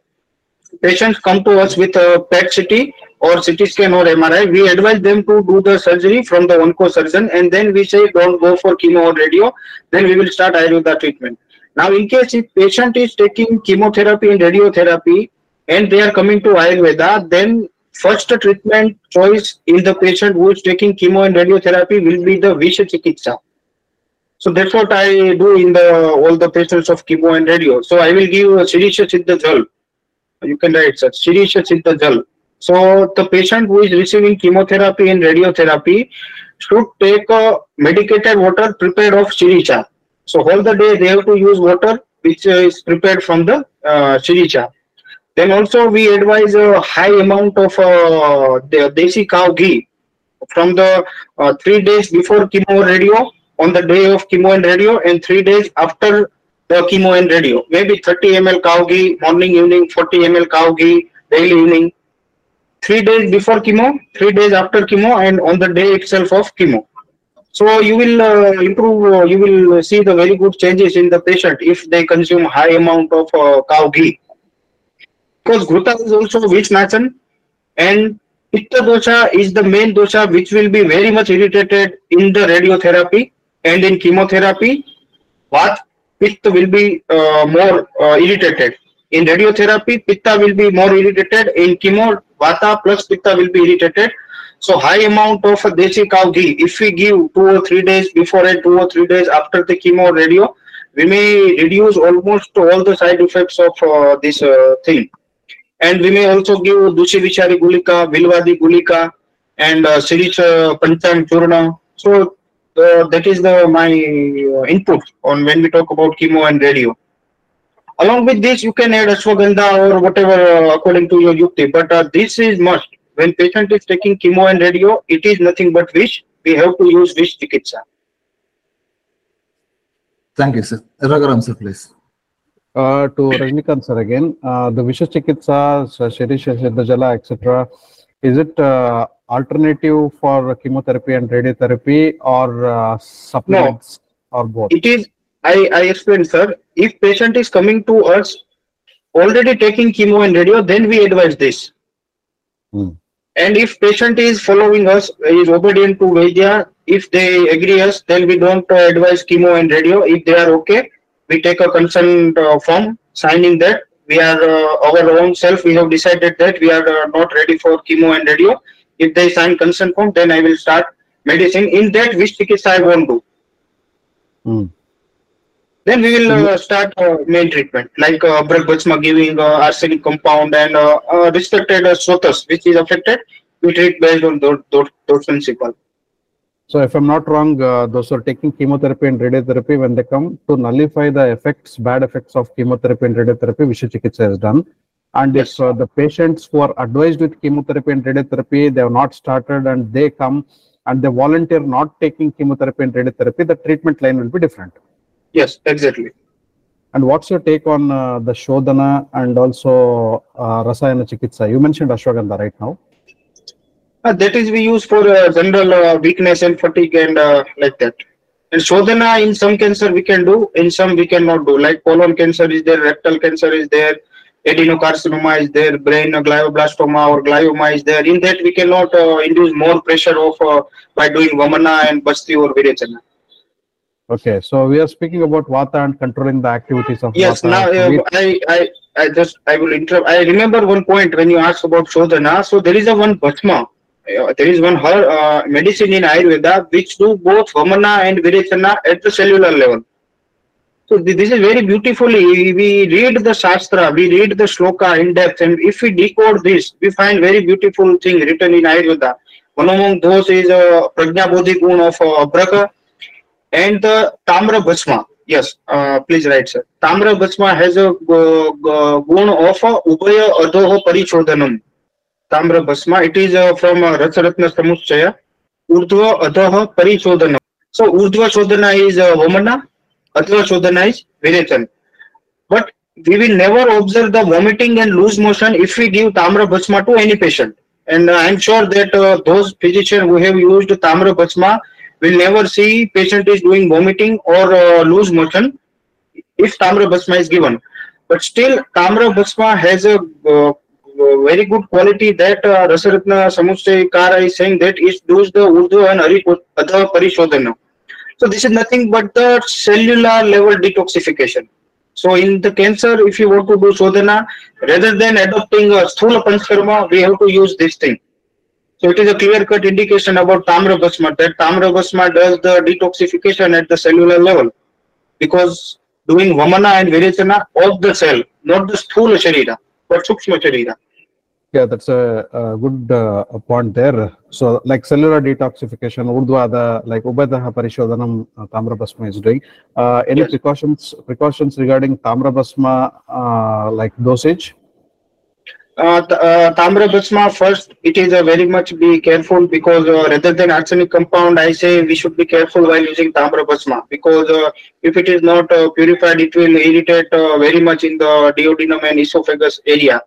patients come to us with a PET CT or CT scan or MRI. We advise them to do the surgery from the onco surgeon and then we say don't go for chemo or radio. Then we will start Ayurveda treatment. Now, in case if patient is taking chemotherapy and radiotherapy and they are coming to Ayurveda, then first treatment choice in the patient who is taking chemo and radiotherapy will be the Visha Chikitsa. So that's what I do in the all the patients of chemo and radio. So I will give Shirisha Siddha Jal. You can write such Shirisha Siddha Jal. So the patient who is receiving chemotherapy and radiotherapy should take a medicated water prepared of Shirisha. So whole the day they have to use water which is prepared from the uh. Then also we advise a high amount of uh, the desi cow ghee from the uh, three days before chemo radio on the day of chemo and radio and three days after the chemo and radio. Maybe 30 ml cow ghee morning, evening, 40 ml cow ghee daily evening. Three days before chemo, three days after chemo, and on the day itself of chemo. So you will uh, improve, uh, you will see the very good changes in the patient if they consume high amount of uh, cow ghee. Because Ghuta is also Vishnachan and Pitta dosha is the main dosha which will be very much irritated in the radiotherapy and in chemotherapy. Vat Pitta will be uh, more uh, irritated. In radiotherapy, Pitta will be more irritated. In chemo, Vata plus Pitta will be irritated. So high amount of desi cow ghee, if we give two or three days before and two or three days after the chemo radio, we may reduce almost all the side effects of uh, this uh, thing. And we may also give Dushi Vishari Gulika, Vilvadi Gulika, and uh, Sirish uh, Panchang Churna. So uh, that is the my uh, input on when we talk about chemo and radio. Along with this, you can add ashwagandha or whatever uh, according to your yukti. But uh, this is must. When patient is taking chemo and radio, it is nothing but wish. We have to use wish chikitsa. Thank you, sir. Raghuram, sir, please. Uh, to Rajnikant sir again, uh, the Vishachikitsa, Shirish Jala, etc. Is it uh, alternative for chemotherapy and radiotherapy or uh, supplements or both? It is, I, I explained, sir. If patient is coming to us already taking chemo and radio, then we advise this. Hmm. And if patient is following us, is obedient to Vaidya, if they agree us, then we don't uh, advise chemo and radio. If they are okay, we take a consent uh, form signing that we are uh, our own self. We have decided that we are uh, not ready for chemo and radio. If they sign consent form, then I will start medicine. In that, Vishachikitsa I won't do. Hmm. Then we will uh, start uh, main treatment like uh, Abrakabasma giving uh, arsenic compound and uh, uh, uh, which is affected. We treat based on those, those. So if I'm not wrong, uh, those who are taking chemotherapy and radiotherapy, when they come to nullify the effects, bad effects of chemotherapy and radiotherapy, Vishachikitsa is done. And Yes. if uh, the patients who are advised with chemotherapy and radiotherapy, they have not started and they come and they volunteer not taking chemotherapy and radiotherapy, the treatment line will be different. Yes, exactly. And what's your take on uh, the Shodhana and also uh, Rasayana Chikitsa? You mentioned Ashwagandha right now. Uh, that is we use for uh, general uh, weakness and fatigue and uh, like that. And Shodhana in some cancer we can do, in some we cannot do. Like colon cancer is there, rectal cancer is there, adenocarcinoma is there, brain glioblastoma or glioma is there. In that we cannot uh, induce more pressure of uh, by doing Vamana and Basti or Virechana. Okay, so we are speaking about Vata and controlling the activities of Yes, Vata. now uh, I, I, I just I will interrupt. I remember one point when you asked about Shodhana. So there is a one Bhasma. Uh, there is one her uh, medicine in Ayurveda which do both Vamana and Virechana at the cellular level. So thi- this is very beautifully. We read the Shastra, we read the Shloka in depth, and if we decode this, we find very beautiful thing written in Ayurveda. One among those is uh, Prajna Bodhi Gun of uh, Abraka and the Tamra Bhasma. Yes, uh, please write, sir. Tamra Bhasma has a gun of uh, Ubhaya Adhoha Parichodhanam. Tamra Bhasma, it is uh, from uh, Rasaratna Samuchaya. Urdhva Adhoha Parichodhanam. So Urdhva Shodhana is uh, Vamana, Adhva Shodhana is Virechan. But we will never observe the vomiting and loose motion if we give Tamra Bhasma to any patient. And uh, I'm sure that uh, those physicians who have used Tamra Bhasma will never see patient is doing vomiting or uh, loose motion if Tamra Bhasma is given. But still, Tamra Bhasma has a uh, very good quality that uh, Rasaratna Samuchay Kara is saying that it does the Urdhva and Adha Parishodhana. So this is nothing but the cellular level detoxification. So in the cancer, if you want to do Shodhana, rather than adopting a Sthula Panchkarma, we have to use this thing. So it is a clear-cut indication about Tamra Bhasma, that Tamra Bhasma does the detoxification at the cellular level. Because doing Vamana and Virechana of the cell, not the Sthula Sharira, but Sukshma Sharira. Yeah, that's a, a good uh, point there. So, like cellular detoxification, Urdhva, the like Ubadaha Parishodhanam, uh, Tamra Bhasma is doing. Uh, any Yes. precautions precautions regarding Tamra Bhasma, uh, like dosage? Uh, uh, Tamra Bhasma first, it is a very much be careful because uh, rather than arsenic compound, I say we should be careful while using Tamra Bhasma because uh, if it is not uh, purified, it will irritate very much in the duodenum and esophagus area.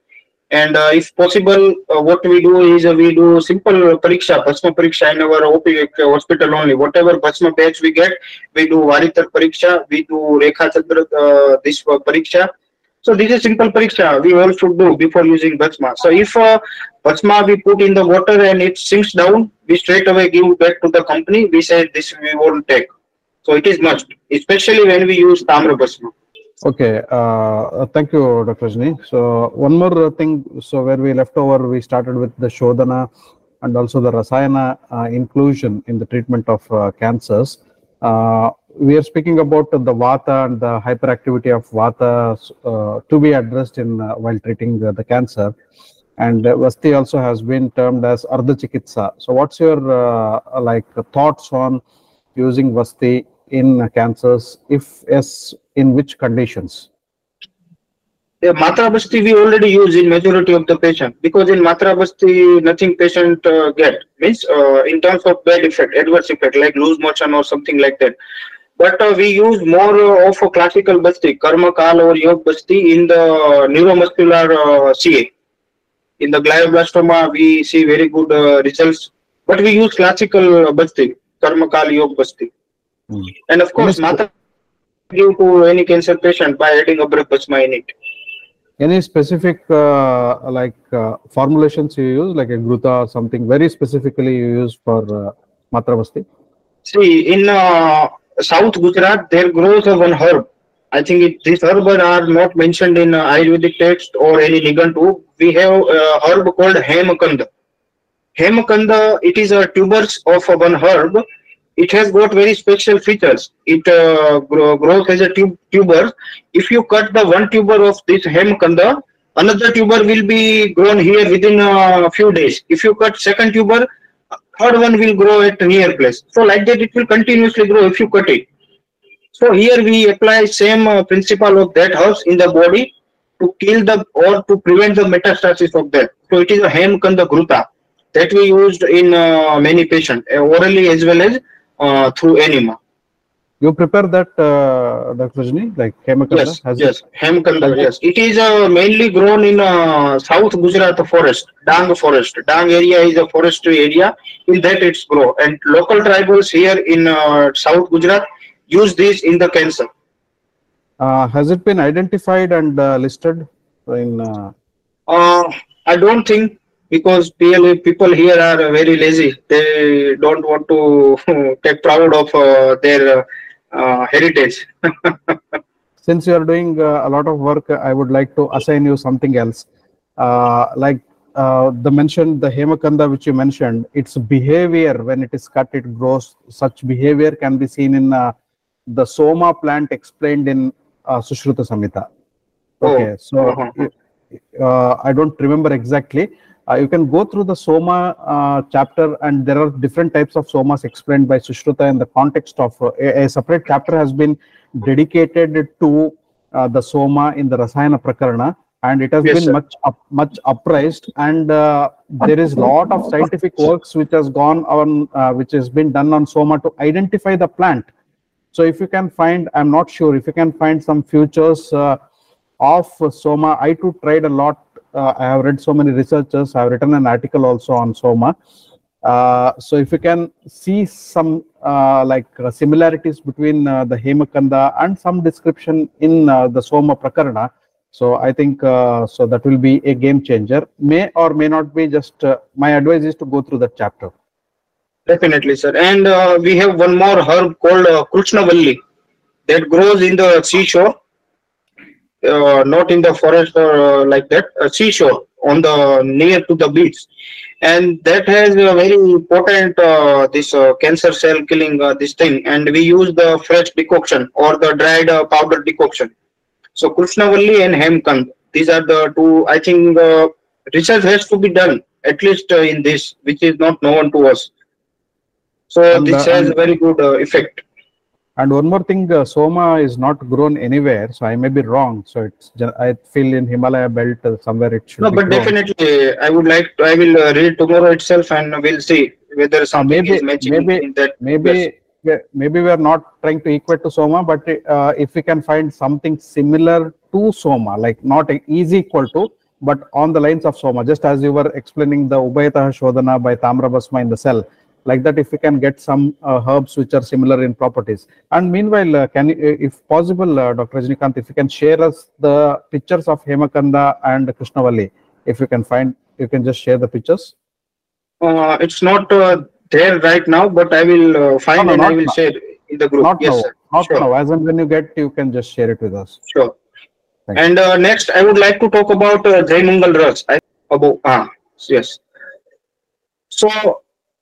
And if possible, what we do is we do simple pariksha, Bhasma pariksha in our OP hospital only. Whatever Bhasma batch we get, we do Varitar pariksha, we do Rekha Chandra, uh, this pariksha, So this is simple pariksha we all should do before using Bhasma. So if uh, Bhasma we put in the water and it sinks down, we straight away give back to the company. We say this we won't take. So it is must, especially when we use Tamra Bhasma. Okay, uh, thank you, Dr. Rajni. So one more thing, so where we left over, we started with the Shodhana and also the Rasayana uh, inclusion in the treatment of uh, cancers. Uh, we are speaking about the Vata and the hyperactivity of Vata uh, to be addressed in uh, while treating the, the cancer. And uh, Vasti also has been termed as Ardha Chikitsa. So what's your uh, like thoughts on using Vasti in cancers? If yes, in which conditions? Yeah, Matra Basti we already use in majority of the patient because in Matra Basti nothing patient uh, get means uh, in terms of bad effect, adverse effect like loose motion or something like that. But uh, we use more uh, of a classical Basti, Karma Kal or Yog Basti in the neuromuscular uh, CA. In the glioblastoma we see very good uh, results, but we use classical Basti, Karma Kal Yog Basti. Hmm. And of course, Matra give to any cancer patient by adding a Bhasma in it. Any specific uh, like uh, formulations you use, like a gruta or something very specifically you use for uh, Matravasti? See, in uh, South Gujarat, there grows a one herb. I think it, this herb are not mentioned in Ayurvedic text or any Nighantu. We have a herb called Hemakanda. Hemakanda, it is a tubers of one herb. It has got very special features. It uh, grows as a tube, tuber. If you cut the one tuber of this Hemakanda, another tuber will be grown here within a few days. If you cut second tuber, third one will grow at near place. So like that, it will continuously grow if you cut it. So here we apply same uh, principle of that herbs in the body to kill the or to prevent the metastasis of that. So it is a Hemkanda Gruta that we used in uh, many patients, uh, orally as well as uh, through enema. You prepare that, uh, Dr. Rajni, like Hemakanda? Yes, Has yes, has yes. It is uh, mainly grown in uh, South Gujarat forest, Dang forest. Dang area is a forestry area. In that it's grow. And local tribals here in uh, South Gujarat use this in the cancer. Uh, has it been identified and uh, listed in? Uh, Uh, I don't think because PLA people here are very lazy. They don't want to take proud of uh, their uh, heritage. since you are doing uh, a lot of work, I would like to assign you something else. Uh, like uh, the mentioned, the Hemakanda which you mentioned, its behavior when it is cut, it grows. Such behavior can be seen in uh, the Soma plant explained in uh, Sushruta Samhita. Oh, Okay, so uh-huh. uh, I don't remember exactly. Uh, you can go through the Soma uh, chapter, and there are different types of Somas explained by Sushruta in the context of uh, a, a separate chapter has been dedicated to uh, the Soma in the Rasayana Prakarana, and it has Yes, been sir. much up, much uprised. And uh, there is lot of scientific works which has gone on, uh, which has been done on Soma to identify the plant. So if you can find, I'm not sure if you can find some futures uh, of Soma. I too tried a lot. Uh, I have read so many researchers. I have written an article also on Soma. Uh, so if you can see some uh, like uh, similarities between uh, the Hemakanda and some description in uh, the Soma Prakarana, so I think so that will be a game changer. May or may not be. Just my advice is to go through that chapter. Definitely, sir. And we have one more herb called uh, Krishnavalli that grows in the seashore, not in the forest or uh, like that, uh, seashore on the near to the beach. And that has a very potent uh, this uh, cancer cell killing uh, this thing. And we use the fresh decoction or the dried uh, powder decoction. So Krishnavalli and Hemkand, these are the two. I think uh, research has to be done at least uh, in this, which is not known to us. So And, this uh, has a very good uh, effect. And one more thing, uh, Soma is not grown anywhere, so I may be wrong. So it's I feel in Himalaya belt uh, somewhere it should No, be but grown. definitely, I would like to, I will uh, read tomorrow itself and we'll see whether something maybe- is matching maybe- in that. maybe maybe we are not trying to equate to Soma, but uh, if we can find something similar to Soma, like not easy equal to, but on the lines of Soma, just as you were explaining the Ubayataha Shodhana by Tamra Basma in the cell, like that if we can get some uh, herbs which are similar in properties and meanwhile uh, can you, if possible uh, dr rajnikant if you can share us the pictures of hemakanda and krishnavalli if you can find you can just share the pictures Uh, it's not uh, there right now, but I will uh, find No, no, and I will now. share in the group. not yes, now sir. not Sure. now as and when you get you can just share it with us Sure. Thank And uh, next, I would like to talk about uh, Jai Mangal Ras. I, about ah yes. So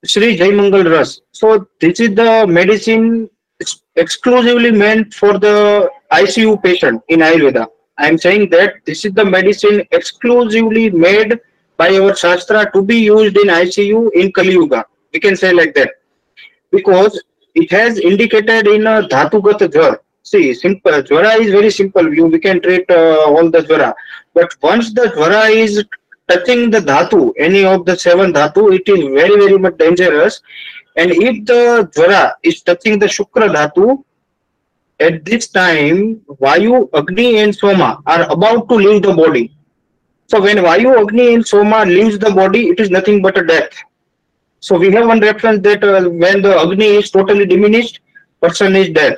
Sri Jai Mangal Ras. So this is the medicine ex- exclusively meant for the ICU patient in Ayurveda. I am saying that this is the medicine exclusively made by our Shastra to be used in ICU in Kali Yuga. We can say like that because it has indicated in a Dhatugat Jwar. See, simple Jwara is very simple. You we can treat uh, all the Jwara, but once the Jwara is touching the Dhatu, any of the seven Dhatu, it is very very much dangerous. And if the Jwara is touching the Shukra Dhatu, at this time Vayu, Agni, and Soma are about to leave the body. So when Vayu, Agni, and Soma leaves the body, it is nothing but a death. So we have one reference that uh, when the Agni is totally diminished, person is dead.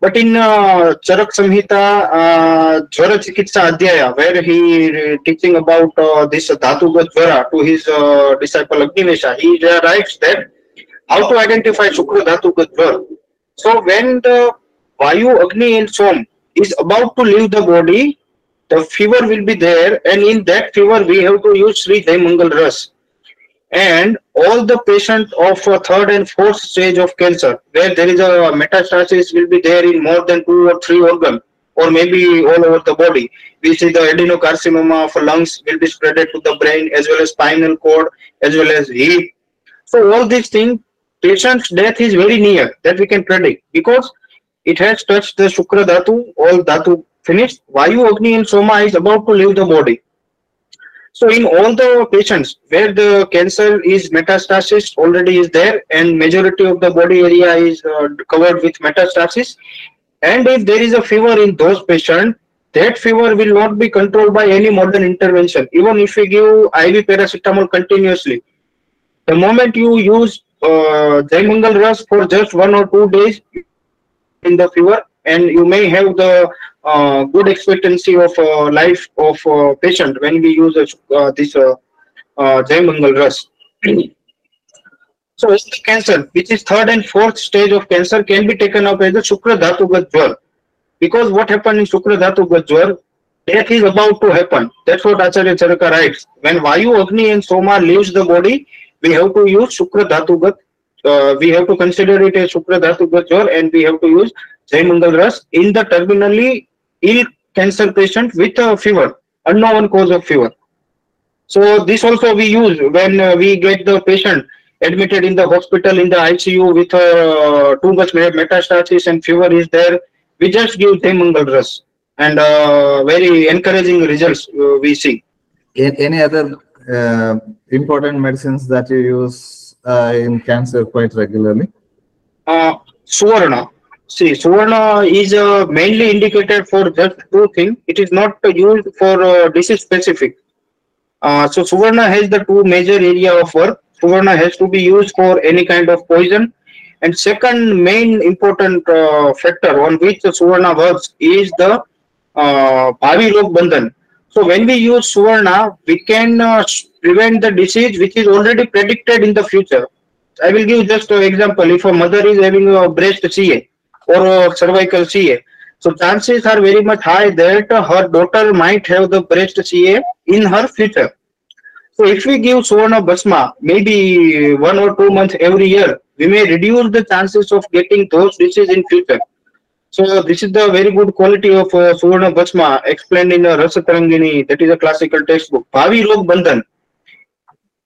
But in uh, Charak Samhita, uh, Jwara Chikitsa Adhyaya, where he uh, teaching about uh, this Dhatugat Jwara to his uh, disciple Agnivesha, he uh, writes that how to identify Shukra Dhatugat Jwara. So when the Vayu, Agni and Som is about to leave the body, the fever will be there and in that fever we have to use Sri Jai Mangal Ras and all the patients of third and fourth stage of cancer where there is a metastasis will be there in more than two or three organ or maybe all over the body. We see the adenocarcinoma of lungs will be spreaded to the brain as well as spinal cord as well as hip. So all these things patient's death is very near that we can predict because it has touched the shukra dhatu all dhatu finished. Vayu agni and soma is about to leave the body so in all the patients where the cancer is metastasis already is there and majority of the body area is uh, covered with metastasis. And if there is a fever in those patients that fever will not be controlled by any modern intervention. Even if we give IV paracetamol continuously the moment you use uh, for just one or two days in the fever and you may have the uh, good expectancy of uh, life of uh, patient when we use uh, this uh, uh, Ras. so, the cancer, which is third and fourth stage of cancer, can be taken up as a Shukra Dhatu Jwar. Because what happened in Shukra Dhatu Jwar, death is about to happen. That's what Acharya Charaka writes. When Vayu, Agni, and Soma leaves the body, we have to use Shukra Dhatu uh, we have to consider it as Shukra Dhatu Jwar and we have to use Jaimangal Ras in the terminally ill cancer patient with a fever, unknown cause of fever. So this also we use when uh, we get the patient admitted in the hospital in the ICU with uh, too much metastasis and fever is there. We just give Jaimangal Ras and uh, very encouraging results uh, we see. A- Any other uh, important medicines that you use uh, in cancer quite regularly? Uh, Suvarna. See, Suvarna is uh, mainly indicated for just two things. It is not uh, used for uh, disease specific. Uh, so Suvarna has the two major area of work. Suvarna has to be used for any kind of poison. And second main important uh, factor on which the Suvarna works is the uh, Bhavi Rog Bandhan. So when we use Suvarna, we can uh, prevent the disease which is already predicted in the future. I will give just an example. If a mother is having a breast CA or cervical CA, so chances are very much high that her daughter might have the breast CA in her future. So if we give Suvarna Basma, maybe one or two months every year, we may reduce the chances of getting those diseases in future. So this is the very good quality of uh, Suvarna Basma explained in uh, Rasa Tarangini, that is a classical textbook. Bhavi Rog Bandhan.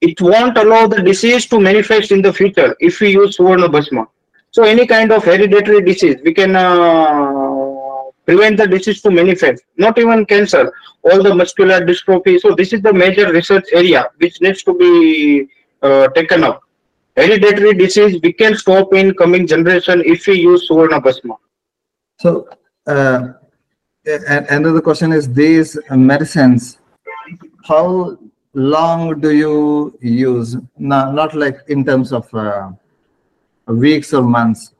It won't allow the disease to manifest in the future if we use Suvarna Basma. So any kind of hereditary disease, we can uh, prevent the disease to manifest. Not even cancer, all the muscular dystrophy. So this is the major research area which needs to be uh, taken up. Hereditary disease we can stop in coming generation if we use Suvarna Basma. So, uh, another question is these medicines, how long do you use? No, not like in terms of uh, weeks or months.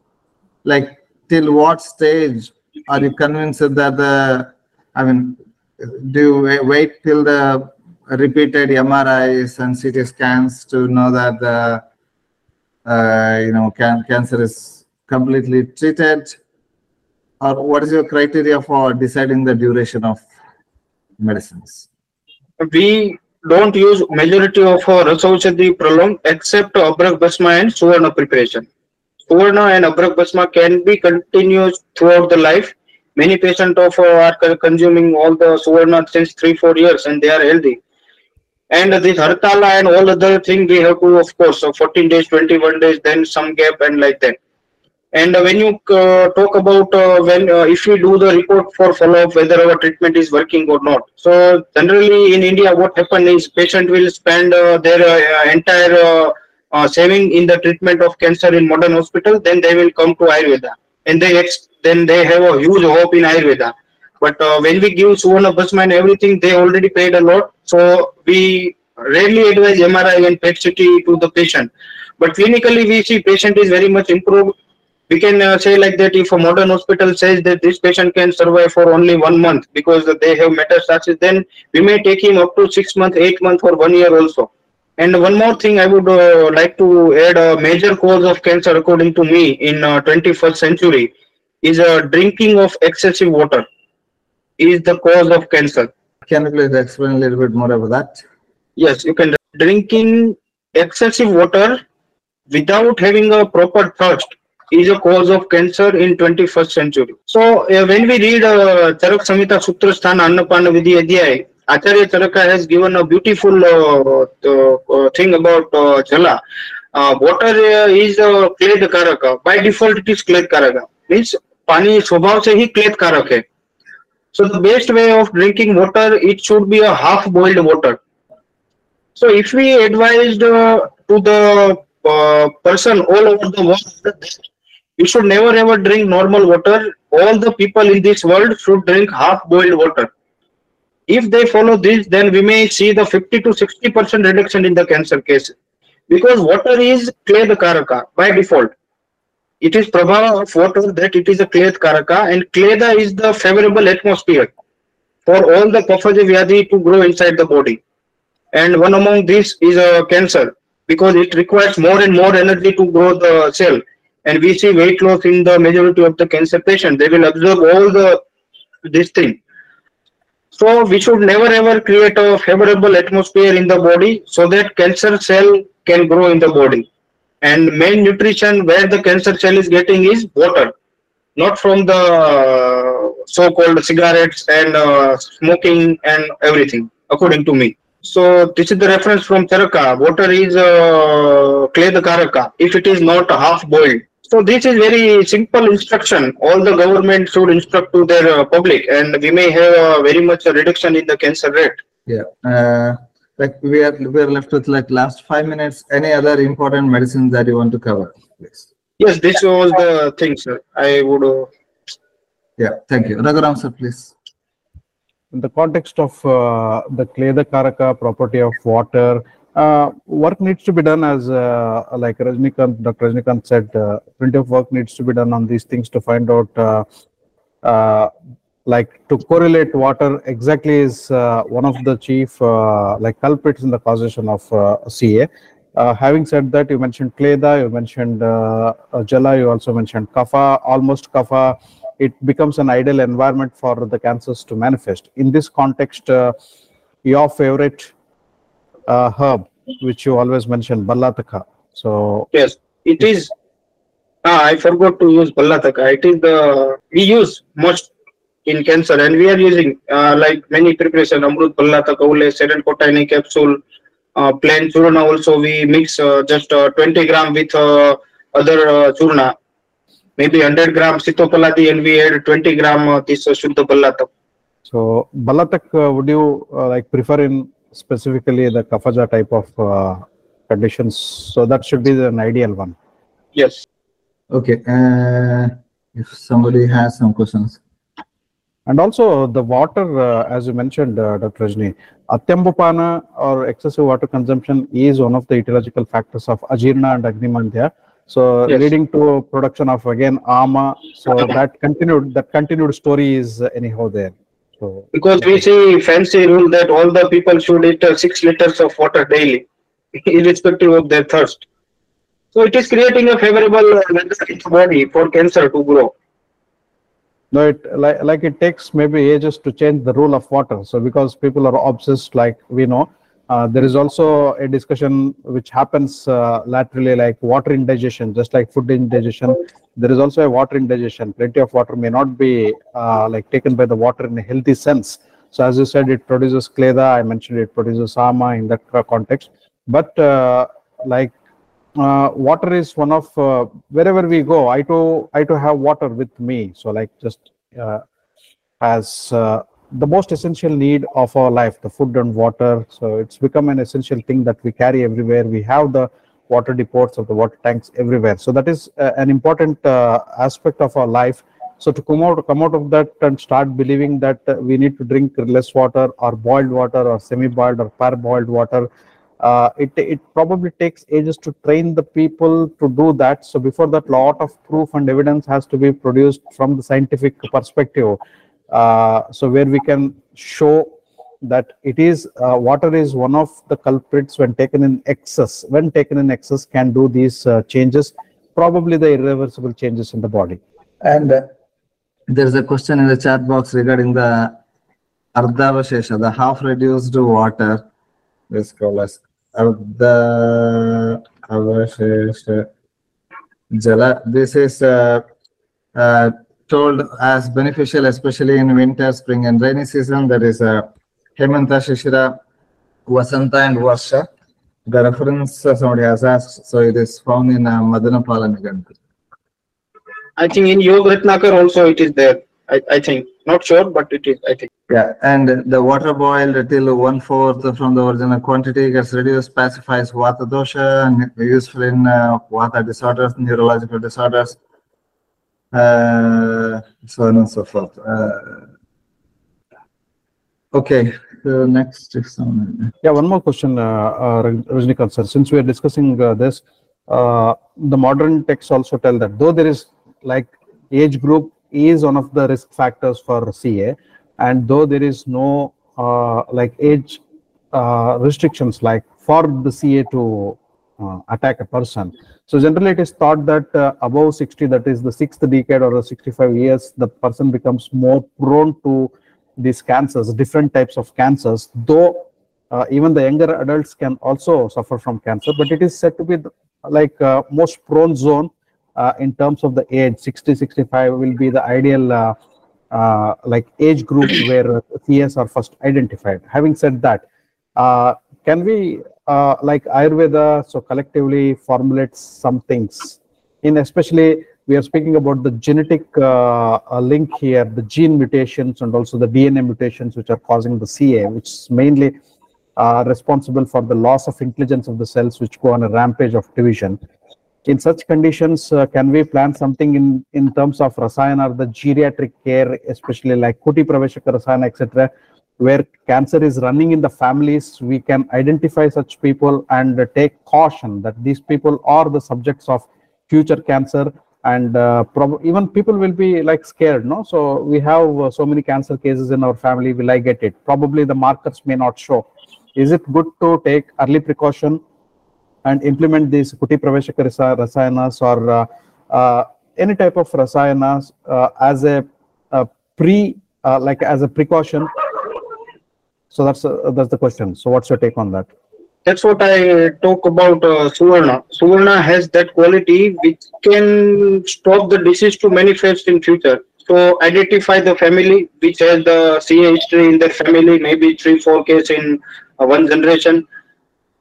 Like till what stage are you convinced that the, I mean, do you wait till the repeated MRIs and CT scans to know that the, uh, you know, can, cancer is completely treated? Or what is your criteria for deciding the duration of medicines? we don't use majority of our Rasaushadhi prolong except Abrak and Suvarna preparation. Suvarna and Abrak Basma can be continuous throughout the life. Many patients of uh, are consuming all the Suvarna since three, four years and they are healthy. And this Hartala and all other thing we have to, of course, so 14 days, 21 days, then some gap and like that. And uh, when you uh, talk about uh, when uh, if we do the report for follow-up whether our treatment is working or not. So generally in India, what happens is patient will spend uh, their uh, entire uh, saving in the treatment of cancer in modern hospital. Then they will come to Ayurveda, and they ex- then they have a huge hope in Ayurveda. But uh, when we give Suvarna Bhasma and everything, they already paid a lot. So we rarely advise MRI and PET CT to the patient. But clinically, we see patient is very much improved we can uh, say like that if a modern hospital says that this patient can survive for only one month because they have metastasis then we may take him up to six months eight months or one year also and one more thing i would uh, like to add a major cause of cancer according to me in uh, 21st century is uh, drinking of excessive water is the cause of cancer Can you please explain a little bit more about that? yes you can drinking excessive water without having a proper thirst is a cause of cancer in 21st century. So uh, when we read uh, Charak Samhita Sutra Sthana Annapana Vidhi Adhyay, Acharya Charaka has given a beautiful uh, uh, thing about uh, Jala. water is a kleda karaka. By default, it is kleda karaka. Means, pani swabhav se hi kleda karak hai. So the best way of drinking water, it should be a half boiled water. So if we advised uh, to the uh, person all over the world, you should never ever drink normal water. All the people in this world should drink half boiled water. If they follow this, then we may see the 50 to 60 percent reduction in the cancer cases. Because water is clay karaka by default. It is prabhava of water that it is a clay karaka and kleda is the favorable atmosphere for all the vyadhi to grow inside the body and one among these is a cancer because it requires more and more energy to grow the cell and we see weight loss in the majority of the cancer patient they will absorb all the this thing so we should never ever create a favorable atmosphere in the body so that cancer cell can grow in the body and main nutrition where the cancer cell is getting is water not from the uh, so-called cigarettes and uh, smoking and everything according to me so this is the reference from Charaka. Water is uh, clay the karaka if it is not half boiled. So this is very simple instruction. All the government should instruct to their uh, public, and we may have uh, very much a reduction in the cancer rate. Yeah. Uh, like we are we are left with like last five minutes. Any other important medicines that you want to cover, please? Yes, this was the thing, sir. I would. Uh, Yeah. Thank you. Raghuram sir, please. in the context of uh, the Kleda Karaka property of water, uh, work needs to be done as uh, like Rajnikant, Dr. Rajnikant said, uh, plenty of work needs to be done on these things to find out uh, uh, like to correlate water exactly is uh, one of the chief uh, like culprits in the causation of uh, CA. Uh, having said that, you mentioned Kleda, you mentioned uh, uh, Jala, you also mentioned Kapha, almost Kapha it becomes an ideal environment for the cancers to manifest. In this context, uh, your favorite uh, herb, which you always mention, Ballataka. So, yes, it is. Ah, I forgot to use Ballataka. It is the we use most in cancer, and we are using uh, like many preparation Amrut Ballataka, Ule, Seren Kotaini capsule, uh, plain churna. Also, we mix uh, just uh, 20 gram with uh, other uh, churna. Maybe 100 gram sitopaladi, and we add 20 gram uh, this uh, Shuddha Ballataka. so Ballatak, uh, would you uh, like prefer in specifically the Kaphaja type of uh, conditions? So that should be an ideal one. Yes. Okay. Uh, if somebody has some questions. And also the water, uh, as you mentioned, uh, Dr. Rajni, atyambupana or excessive water consumption is one of the etiological factors of ajirna and agnimandya. So Yes. leading to production of again ama. So that continued, that continued story is uh, anyhow there. So Because we see fancy rule that all the people should eat uh, six liters of water daily, irrespective of their thirst. So it is creating a favorable uh, weather in the body for cancer to grow. No, it like like it takes maybe ages to change the rule of water. So because people are obsessed, like we know, uh, there is also a discussion which happens uh, laterally, like water indigestion, just like food indigestion. There is also a water indigestion. Plenty of water may not be uh, like taken by the water in a healthy sense. So as you said, it produces kleda. I mentioned it produces ama in that context. But uh, like uh, water is one of uh, wherever we go i to i to have water with me so like just as the most essential need of our life the food and water. So it's become an essential thing that we carry everywhere. We have the water depots of the water tanks everywhere. So that is uh, an important uh, aspect of our life. So to come out come out of that and start believing that uh, we need to drink less water or boiled water or semi boiled or parboiled water uh, it it probably takes ages to train the people to do that. So before that lot of proof and evidence has to be produced from the scientific perspective so where we can show that it is uh, water is one of the culprits when taken in excess when taken in excess can do these uh, changes probably the irreversible changes in the body And uh, there's a question in the chat box regarding the Ardhavashesha, the half reduced water. Let's call as Ardhavashesha Jala. This is uh, uh, told as beneficial, especially in winter, spring, and rainy season. There is a Hemanta Shishira, Vasanta, and Varsha. The reference uh, somebody has asked, so it is found in uh, Madanapala. I think in Yoga Ratnakar also it is there. I, I think. Not sure, but it is, I think. Yeah, and the water boiled till one fourth from the original quantity gets reduced, pacifies Vata dosha, and useful in uh, Vata disorders, neurological disorders, uh, so on and so forth. Uh, okay, so next. Yeah, one more question, uh, uh, Raj- Rajnikant sir. Since we are discussing uh, this, uh, the modern texts also tell that though there is like age group is one of the risk factors for CA, and though there is no uh, like age uh, restrictions like for the CA to uh, attack a person. So generally, it is thought that uh, above 60, that is the sixth decade or the 65 years, the person becomes more prone to these cancers, different types of cancers. Though uh, even the younger adults can also suffer from cancer, but it is said to be the, like uh, most prone zone uh, in terms of the age. 60, 65 will be the ideal uh, like age group where CS are first identified. Having said that, can we uh, like Ayurveda so collectively formulates some things in especially we are speaking about the genetic uh, uh, link here, the gene mutations and also the DNA mutations which are causing the CA, which is mainly uh, responsible for the loss of intelligence of the cells which go on a rampage of division. In such conditions, uh, can we plan something in, in terms of rasayana or the geriatric care, especially like Kuti Praveshaka Rasayana, etc., where cancer is running in the families, we can identify such people and uh, take caution that these people are the subjects of future cancer. And uh, prob- even people will be like scared no? So we have uh, so many cancer cases in our family. Will i get it? Probably the markers may not show. Is it good to take early precaution and implement these kuti praveshaka rasa- rasayanas or uh, uh, any type of rasayanas uh, as a, a pre uh, like as a precaution so that's uh, that's the question so what's your take on that That's what I talk about uh, Suvarna. Suvarna has that quality which can stop the disease to manifest in future. So identify the family which has the CA history in their family, maybe three, four cases in uh, one generation.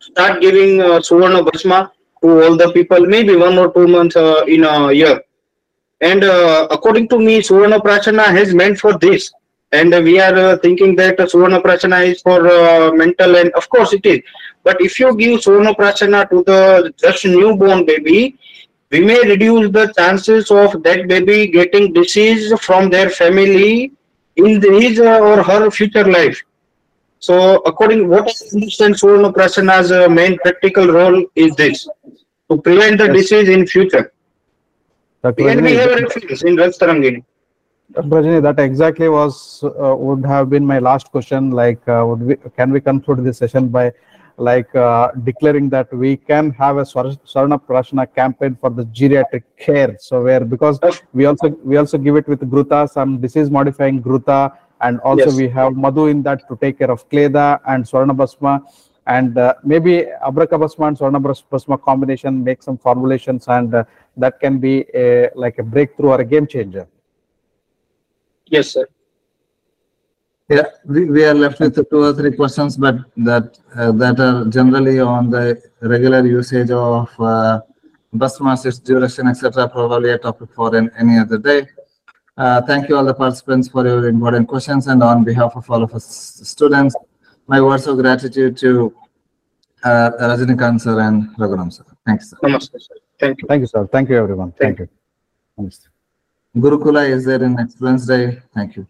Start giving uh, Suvarna Bhasma to all the people, maybe one or two months uh, in a year. And uh, according to me, Suvarna Prachana has meant for this. And we are uh, thinking that uh, Suvarna is for uh, mental, and of course it is. But if you give Suvarna Prachana to the just newborn baby, we may reduce the chances of that baby getting disease from their family in his or her future life. So according what I understand Suvarna Prasana's uh, main practical role is this to prevent the disease in future. Dr. And we have a reference in Rasatarangini. Rajani, that exactly was, uh, would have been my last question, like, uh, would we, can we conclude this session by, like, uh, declaring that we can have a Swar- Swarna Prashana campaign for the geriatric care, so where, because we also, we also give it with Gruta, some disease modifying Gruta, and also Yes. we have Madhu in that to take care of Kleda and Swarna Basma, and uh, maybe Abraka Basma and Swarna Basma combination, make some formulations, and uh, that can be a, like a breakthrough or a game changer. Yes, sir. Yeah, we, we are left with two or three questions, but that, uh, that are generally on the regular usage of, uh, Bhasmas, its duration, etc., probably a topic for an, any other day. Uh, thank you all the participants for your important questions and on behalf of all of us students, my words of gratitude to, uh, Rajnikant sir and Raghuram sir. Thanks, sir. Namaste, sir. Thank you. Thank you, sir. Thank you, everyone. Thank Thank you. Namaste. Gurukula is there in next Wednesday. Thank you.